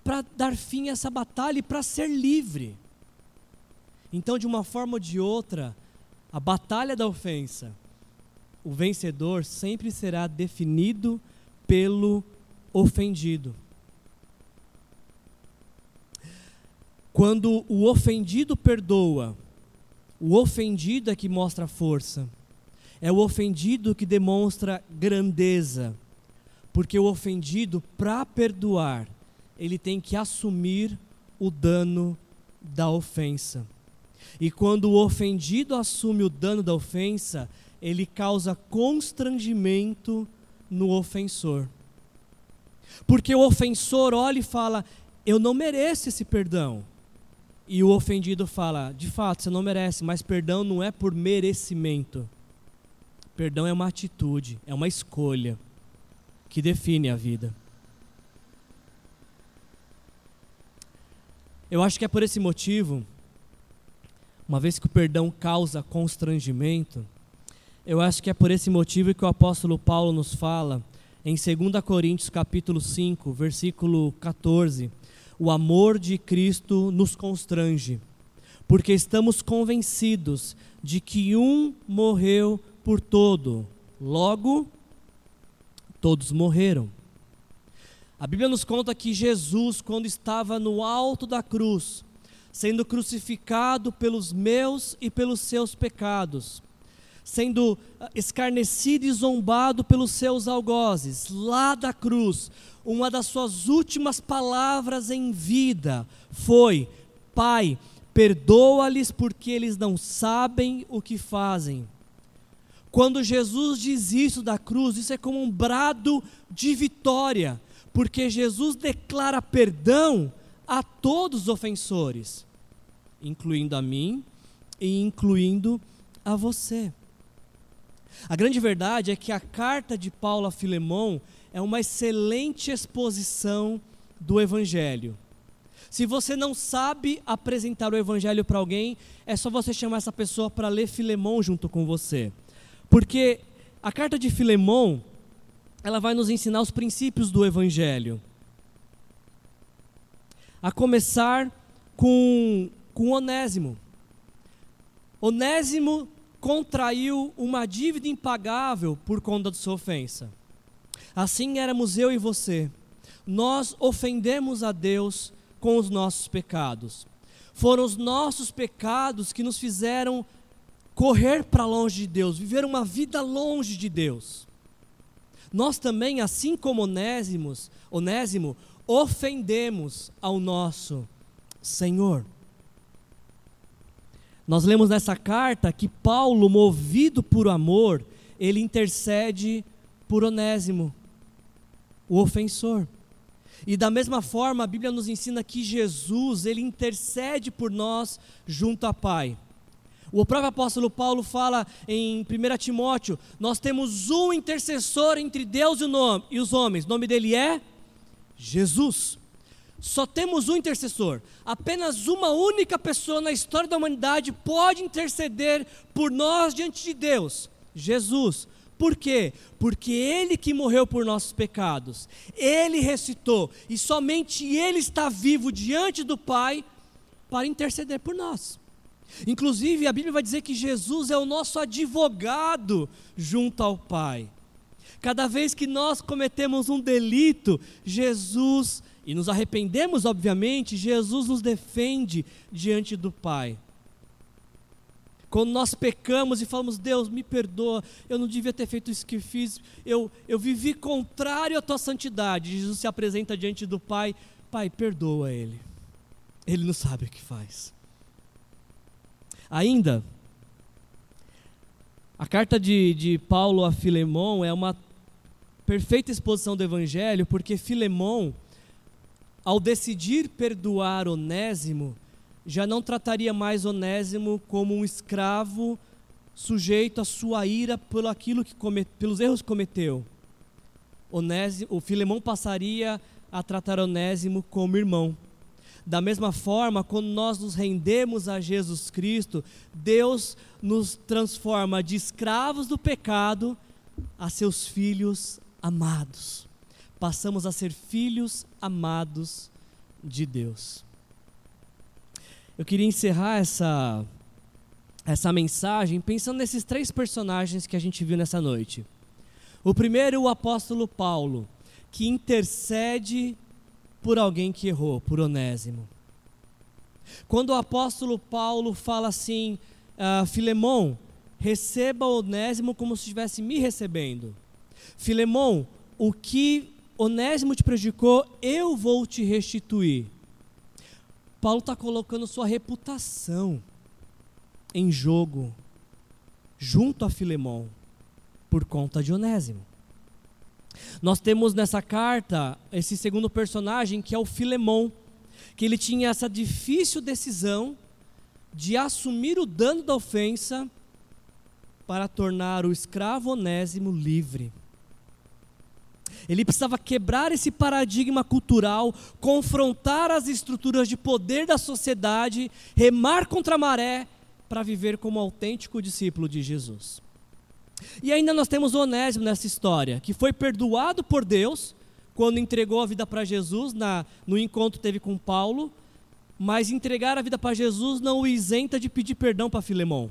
para dar fim a essa batalha e para ser livre. Então, de uma forma ou de outra, a batalha da ofensa, o vencedor sempre será definido pelo ofendido. Quando o ofendido perdoa, o ofendido é que mostra força. É o ofendido que demonstra grandeza. Porque o ofendido, para perdoar, ele tem que assumir o dano da ofensa. E quando o ofendido assume o dano da ofensa, ele causa constrangimento no ofensor. Porque o ofensor olha e fala: Eu não mereço esse perdão. E o ofendido fala: De fato, você não merece, mas perdão não é por merecimento. Perdão é uma atitude, é uma escolha que define a vida. Eu acho que é por esse motivo, uma vez que o perdão causa constrangimento, eu acho que é por esse motivo que o apóstolo Paulo nos fala em 2 Coríntios capítulo 5, versículo 14, o amor de Cristo nos constrange, porque estamos convencidos de que um morreu por todo, logo todos morreram. A Bíblia nos conta que Jesus, quando estava no alto da cruz, sendo crucificado pelos meus e pelos seus pecados, sendo ah, escarnecido e zombado pelos seus algozes, lá da cruz, uma das suas últimas palavras em vida foi: Pai, perdoa-lhes porque eles não sabem o que fazem. Quando Jesus diz isso da cruz, isso é como um brado de vitória, porque Jesus declara perdão a todos os ofensores, incluindo a mim e incluindo a você. A grande verdade é que a carta de Paulo a Filemão é uma excelente exposição do Evangelho. Se você não sabe apresentar o Evangelho para alguém, é só você chamar essa pessoa para ler Filemão junto com você. Porque a carta de Filemão, ela vai nos ensinar os princípios do Evangelho. A começar com, com Onésimo. Onésimo contraiu uma dívida impagável por conta de sua ofensa. Assim éramos eu e você. Nós ofendemos a Deus com os nossos pecados. Foram os nossos pecados que nos fizeram correr para longe de Deus, viver uma vida longe de Deus. Nós também, assim como Onésimos, Onésimo, ofendemos ao nosso Senhor. Nós lemos nessa carta que Paulo, movido por amor, ele intercede por Onésimo, o ofensor. E da mesma forma, a Bíblia nos ensina que Jesus, ele intercede por nós junto ao Pai. O próprio apóstolo Paulo fala em 1 Timóteo: Nós temos um intercessor entre Deus e, os homens, o nome dele é Jesus. Só temos um intercessor. Apenas uma única pessoa na história da humanidade pode interceder por nós diante de Deus: Jesus. Por quê? Porque Ele que morreu por nossos pecados, Ele ressuscitou, e somente Ele está vivo diante do Pai para interceder por nós. Inclusive, a Bíblia vai dizer que Jesus é o nosso advogado junto ao Pai. Cada vez que nós cometemos um delito, Jesus, e nos arrependemos, obviamente, Jesus nos defende diante do Pai. Quando nós pecamos e falamos, Deus, me perdoa, eu não devia ter feito isso que fiz, eu, eu vivi contrário à tua santidade. Jesus se apresenta diante do Pai, Pai, perdoa ele. Ele não sabe o que faz. Ainda, a carta de, de Paulo a Filemão é uma perfeita exposição do Evangelho, porque Filemão, ao decidir perdoar Onésimo, já não trataria mais Onésimo como um escravo sujeito à sua ira pelo aquilo que comet, pelos erros que cometeu. Onésimo, o Filemão passaria a tratar Onésimo como irmão. Da mesma forma, quando nós nos rendemos a Jesus Cristo, Deus nos transforma de escravos do pecado a seus filhos amados. Passamos a ser filhos amados de Deus. Eu queria encerrar essa essa mensagem pensando nesses três personagens que a gente viu nessa noite. O primeiro, o apóstolo Paulo, que intercede por alguém que errou, por Onésimo. Quando o apóstolo Paulo fala assim, uh, Filemão, receba Onésimo como se estivesse me recebendo. Filemão, o que Onésimo te prejudicou, eu vou te restituir. Paulo está colocando sua reputação em jogo, junto a Filemão, por conta de Onésimo. Nós temos nessa carta esse segundo personagem que é o Filemão, que ele tinha essa difícil decisão de assumir o dano da ofensa para tornar o escravo Onésimo livre. Ele precisava quebrar esse paradigma cultural, confrontar as estruturas de poder da sociedade, remar contra a maré para viver como autêntico discípulo de Jesus. E ainda nós temos Onésimo nessa história, que foi perdoado por Deus quando entregou a vida para Jesus na, no encontro que teve com Paulo, mas entregar a vida para Jesus não o isenta de pedir perdão para Filemão.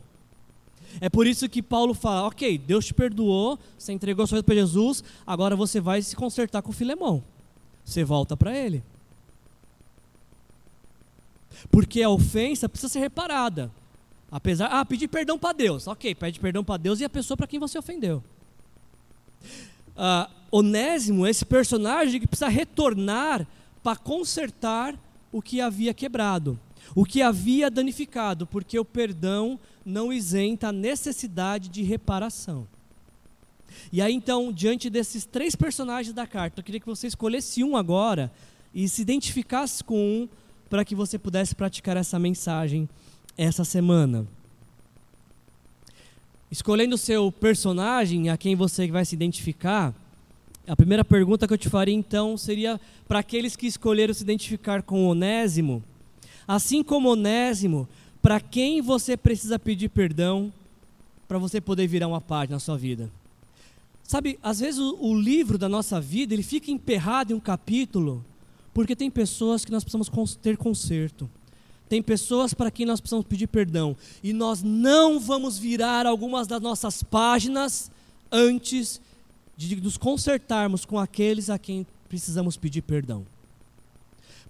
É por isso que Paulo fala: ok, Deus te perdoou, você entregou sua vida para Jesus, agora você vai se consertar com Filemão. Você volta para ele. Porque a ofensa precisa ser reparada. Apesar, ah, pedir perdão para Deus. Ok, pede perdão para Deus e a pessoa para quem você ofendeu. Uh, Onésimo, esse personagem que precisa retornar para consertar o que havia quebrado, o que havia danificado, porque o perdão não isenta a necessidade de reparação. E aí então, diante desses três personagens da carta, eu queria que você escolhesse um agora e se identificasse com um para que você pudesse praticar essa mensagem essa semana. Escolhendo o seu personagem, a quem você vai se identificar, a primeira pergunta que eu te faria então seria para aqueles que escolheram se identificar com Onésimo, assim como Onésimo, para quem você precisa pedir perdão para você poder virar uma página na sua vida? Sabe, às vezes o, o, livro da nossa vida ele fica emperrado em um capítulo porque tem pessoas que nós precisamos ter conserto. Tem pessoas para quem nós precisamos pedir perdão. E nós não vamos virar algumas das nossas páginas antes de nos consertarmos com aqueles a quem precisamos pedir perdão.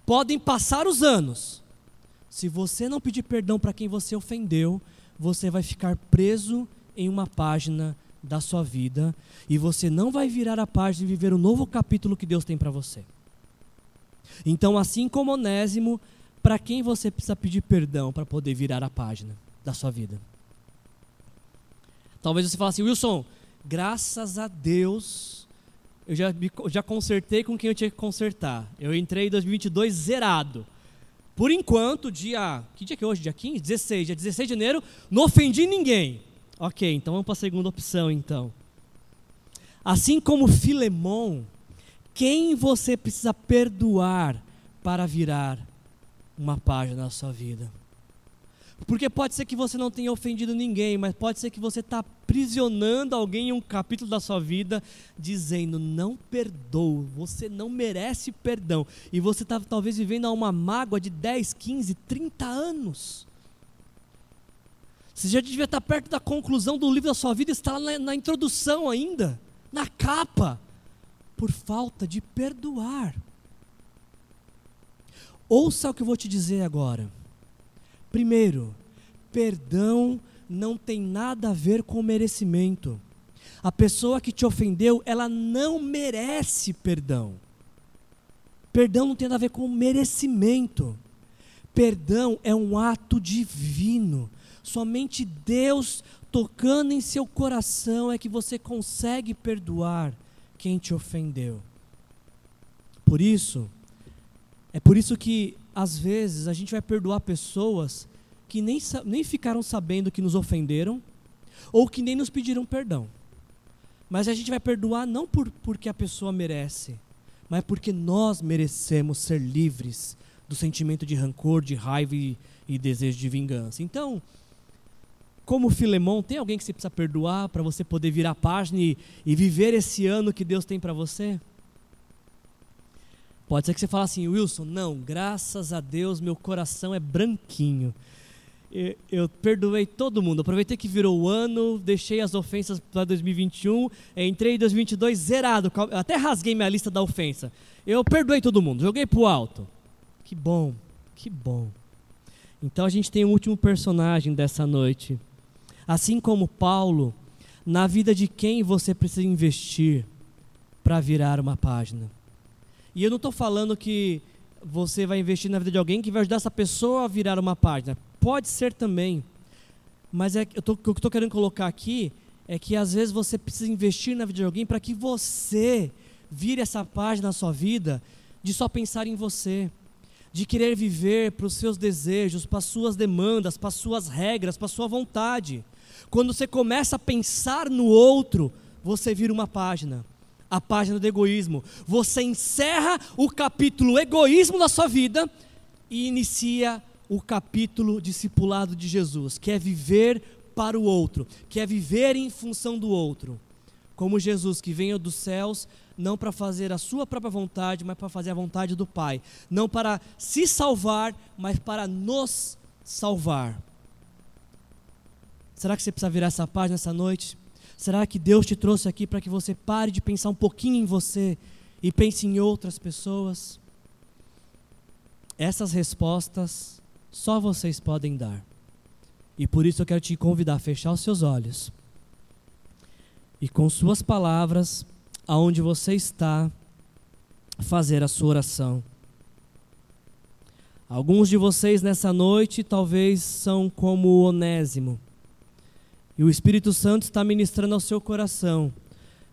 Podem passar os anos, se você não pedir perdão para quem você ofendeu, você vai ficar preso em uma página da sua vida e você não vai virar a página e viver o novo capítulo que Deus tem para você. Então, assim como Onésimo, para quem você precisa pedir perdão para poder virar a página da sua vida? Talvez você fale assim, Wilson, graças a Deus, eu já, já consertei com quem eu tinha que consertar. Eu entrei em 2022 zerado. Por enquanto, dia. Que dia que é hoje? Dia 15? 16. Dia 16 de janeiro, não ofendi ninguém. Ok, então vamos para a segunda opção, então. Assim como Filemão, quem você precisa perdoar para virar uma página na sua vida? Porque pode ser que você não tenha ofendido ninguém, mas pode ser que você está aprisionando alguém em um capítulo da sua vida, dizendo: não perdoo, você não merece perdão. E você está talvez vivendo uma mágoa de 10, 15, 30 anos. Você já devia estar perto da conclusão do livro da sua vida, está lá na, na introdução ainda, na capa, por falta de perdoar. Ouça o que eu vou te dizer agora. Primeiro, perdão não tem nada a ver com merecimento. A pessoa que te ofendeu, ela não merece perdão. Perdão não tem nada a ver com merecimento. Perdão é um ato divino. Somente Deus tocando em seu coração é que você consegue perdoar quem te ofendeu. Por isso, é por isso que às vezes a gente vai perdoar pessoas que nem, nem ficaram sabendo que nos ofenderam ou que nem nos pediram perdão. Mas a gente vai perdoar não por, porque a pessoa merece, mas porque nós merecemos ser livres do sentimento de rancor, de raiva e, e desejo de vingança. Então, como Filemão, tem alguém que você precisa perdoar para você poder virar a página e, e viver esse ano que Deus tem para você? Pode ser que você fale assim, Wilson, não, graças a Deus meu coração é branquinho. Eu, perdoei todo mundo, aproveitei que virou o ano, deixei as ofensas para 2021, entrei em 2022 zerado, até rasguei minha lista da ofensa. Eu perdoei todo mundo, joguei pro alto. Que bom, que bom. Então a gente tem o último personagem dessa noite. Assim como Paulo, na vida de quem você precisa investir para virar uma página. E eu não estou falando que você vai investir na vida de alguém que vai ajudar essa pessoa a virar uma página. Pode ser também. Mas é, eu tô, o que eu estou querendo colocar aqui é que às vezes você precisa investir na vida de alguém para que você vire essa página na sua vida de só pensar em você, de querer viver para os seus desejos, para as suas demandas, para as suas regras, para a sua vontade. Quando você começa a pensar no outro, você vira uma página a página do egoísmo. Você encerra o capítulo egoísmo da sua vida e inicia o capítulo discipulado de Jesus, que é viver para o outro, que é viver em função do outro. Como Jesus que veio dos céus, não para fazer a sua própria vontade, mas para fazer a vontade do Pai. Não para se salvar, mas para nos salvar. Será que você precisa virar essa página essa noite? Será que Deus te trouxe aqui para que você pare de pensar um pouquinho em você e pense em outras pessoas? Essas respostas só vocês podem dar. E por isso eu quero te convidar a fechar os seus olhos e com suas palavras, aonde você está, fazer a sua oração. Alguns de vocês nessa noite talvez são como o Onésimo e o Espírito Santo está ministrando ao seu coração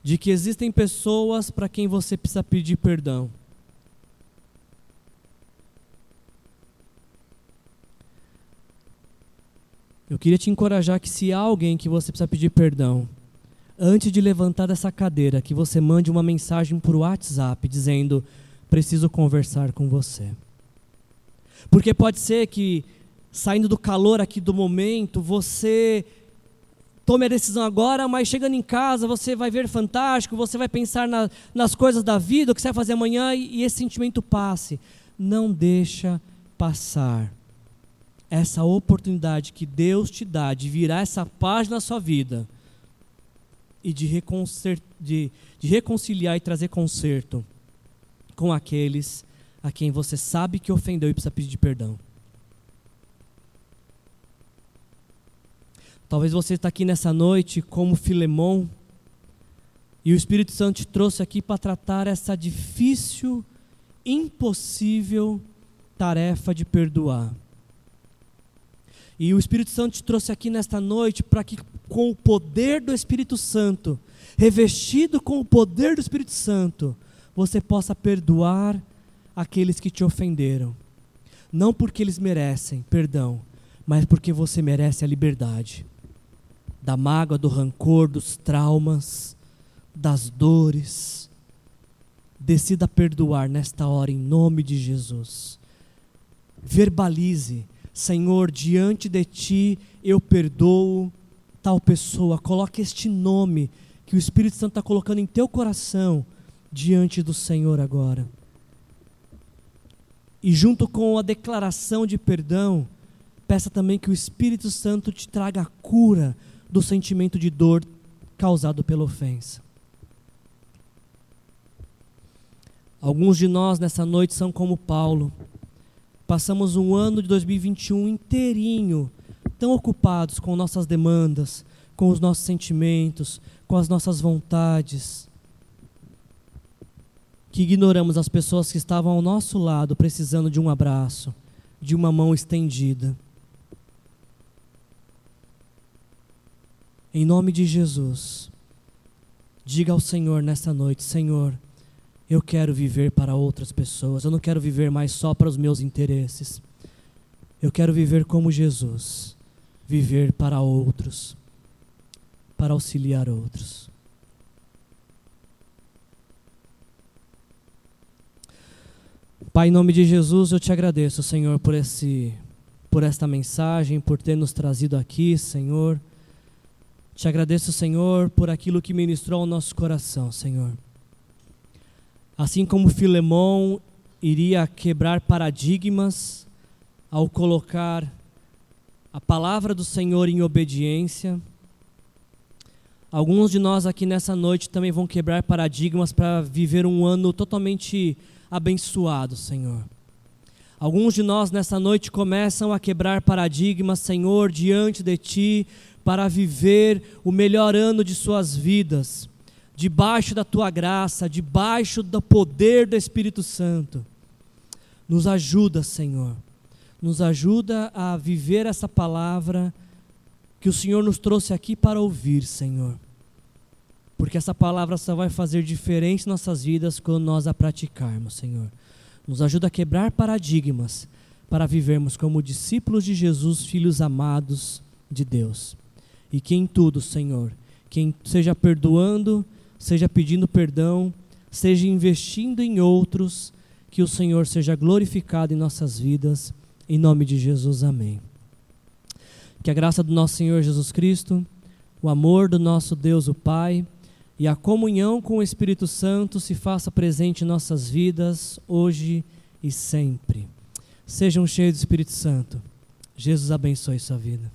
de que existem pessoas para quem você precisa pedir perdão. Eu queria te encorajar que se há alguém que você precisa pedir perdão, antes de levantar dessa cadeira, que você mande uma mensagem por WhatsApp dizendo: preciso conversar com você. Porque pode ser que saindo do calor aqui do momento, você tome a decisão agora, mas chegando em casa você vai ver fantástico, você vai pensar na, nas coisas da vida, o que você vai fazer amanhã e, e esse sentimento passe. Não deixa passar essa oportunidade que Deus te dá de virar essa página na sua vida e de, de, de reconciliar e trazer conserto com aqueles a quem você sabe que ofendeu e precisa pedir perdão. Talvez você está aqui nessa noite como Filemão e o Espírito Santo te trouxe aqui para tratar essa difícil, impossível tarefa de perdoar. E o Espírito Santo te trouxe aqui nesta noite para que, com o poder do Espírito Santo, revestido com o poder do Espírito Santo, você possa perdoar aqueles que te ofenderam. Não porque eles merecem perdão, mas porque você merece a liberdade da mágoa, do rancor, dos traumas, das dores. Decida perdoar nesta hora em nome de Jesus. Verbalize, Senhor, diante de ti eu perdoo tal pessoa. Coloque este nome que o Espírito Santo está colocando em teu coração diante do Senhor agora. E junto com a declaração de perdão, peça também que o Espírito Santo te traga a cura do sentimento de dor causado pela ofensa. Alguns de nós nessa noite são como Paulo. Passamos um ano de 2021 inteirinho tão ocupados com nossas demandas, com os nossos sentimentos, com as nossas vontades, que ignoramos as pessoas que estavam ao nosso lado precisando de um abraço, de uma mão estendida. Em nome de Jesus, diga ao Senhor nesta noite: Senhor, eu quero viver para outras pessoas, eu não quero viver mais só para os meus interesses. Eu quero viver como Jesus, viver para outros, para auxiliar outros. Pai, em nome de Jesus, eu te agradeço, Senhor, por esse por esta mensagem, por ter nos trazido aqui, Senhor. Te agradeço, Senhor, por aquilo que ministrou ao nosso coração, Senhor. Assim como Filemão iria quebrar paradigmas ao colocar a palavra do Senhor em obediência, alguns de nós aqui nessa noite também vão quebrar paradigmas para viver um ano totalmente abençoado, Senhor. Alguns de nós nessa noite começam a quebrar paradigmas, Senhor, diante de Ti, para viver o melhor ano de suas vidas, debaixo da Tua graça, debaixo do poder do Espírito Santo. Nos ajuda, Senhor. Nos ajuda a viver essa palavra que o Senhor nos trouxe aqui para ouvir, Senhor porque essa palavra só vai fazer diferença em nossas vidas quando nós a praticarmos, Senhor. Nos ajuda a quebrar paradigmas para vivermos como discípulos de Jesus, filhos amados de Deus. E que em tudo, Senhor, quem seja perdoando, seja pedindo perdão, seja investindo em outros, que o Senhor seja glorificado em nossas vidas. Em nome de Jesus, amém. Que a graça do nosso Senhor Jesus Cristo, o amor do nosso Deus, o Pai, e a comunhão com o Espírito Santo se faça presente em nossas vidas, hoje e sempre. Sejam cheios do Espírito Santo. Jesus abençoe sua vida.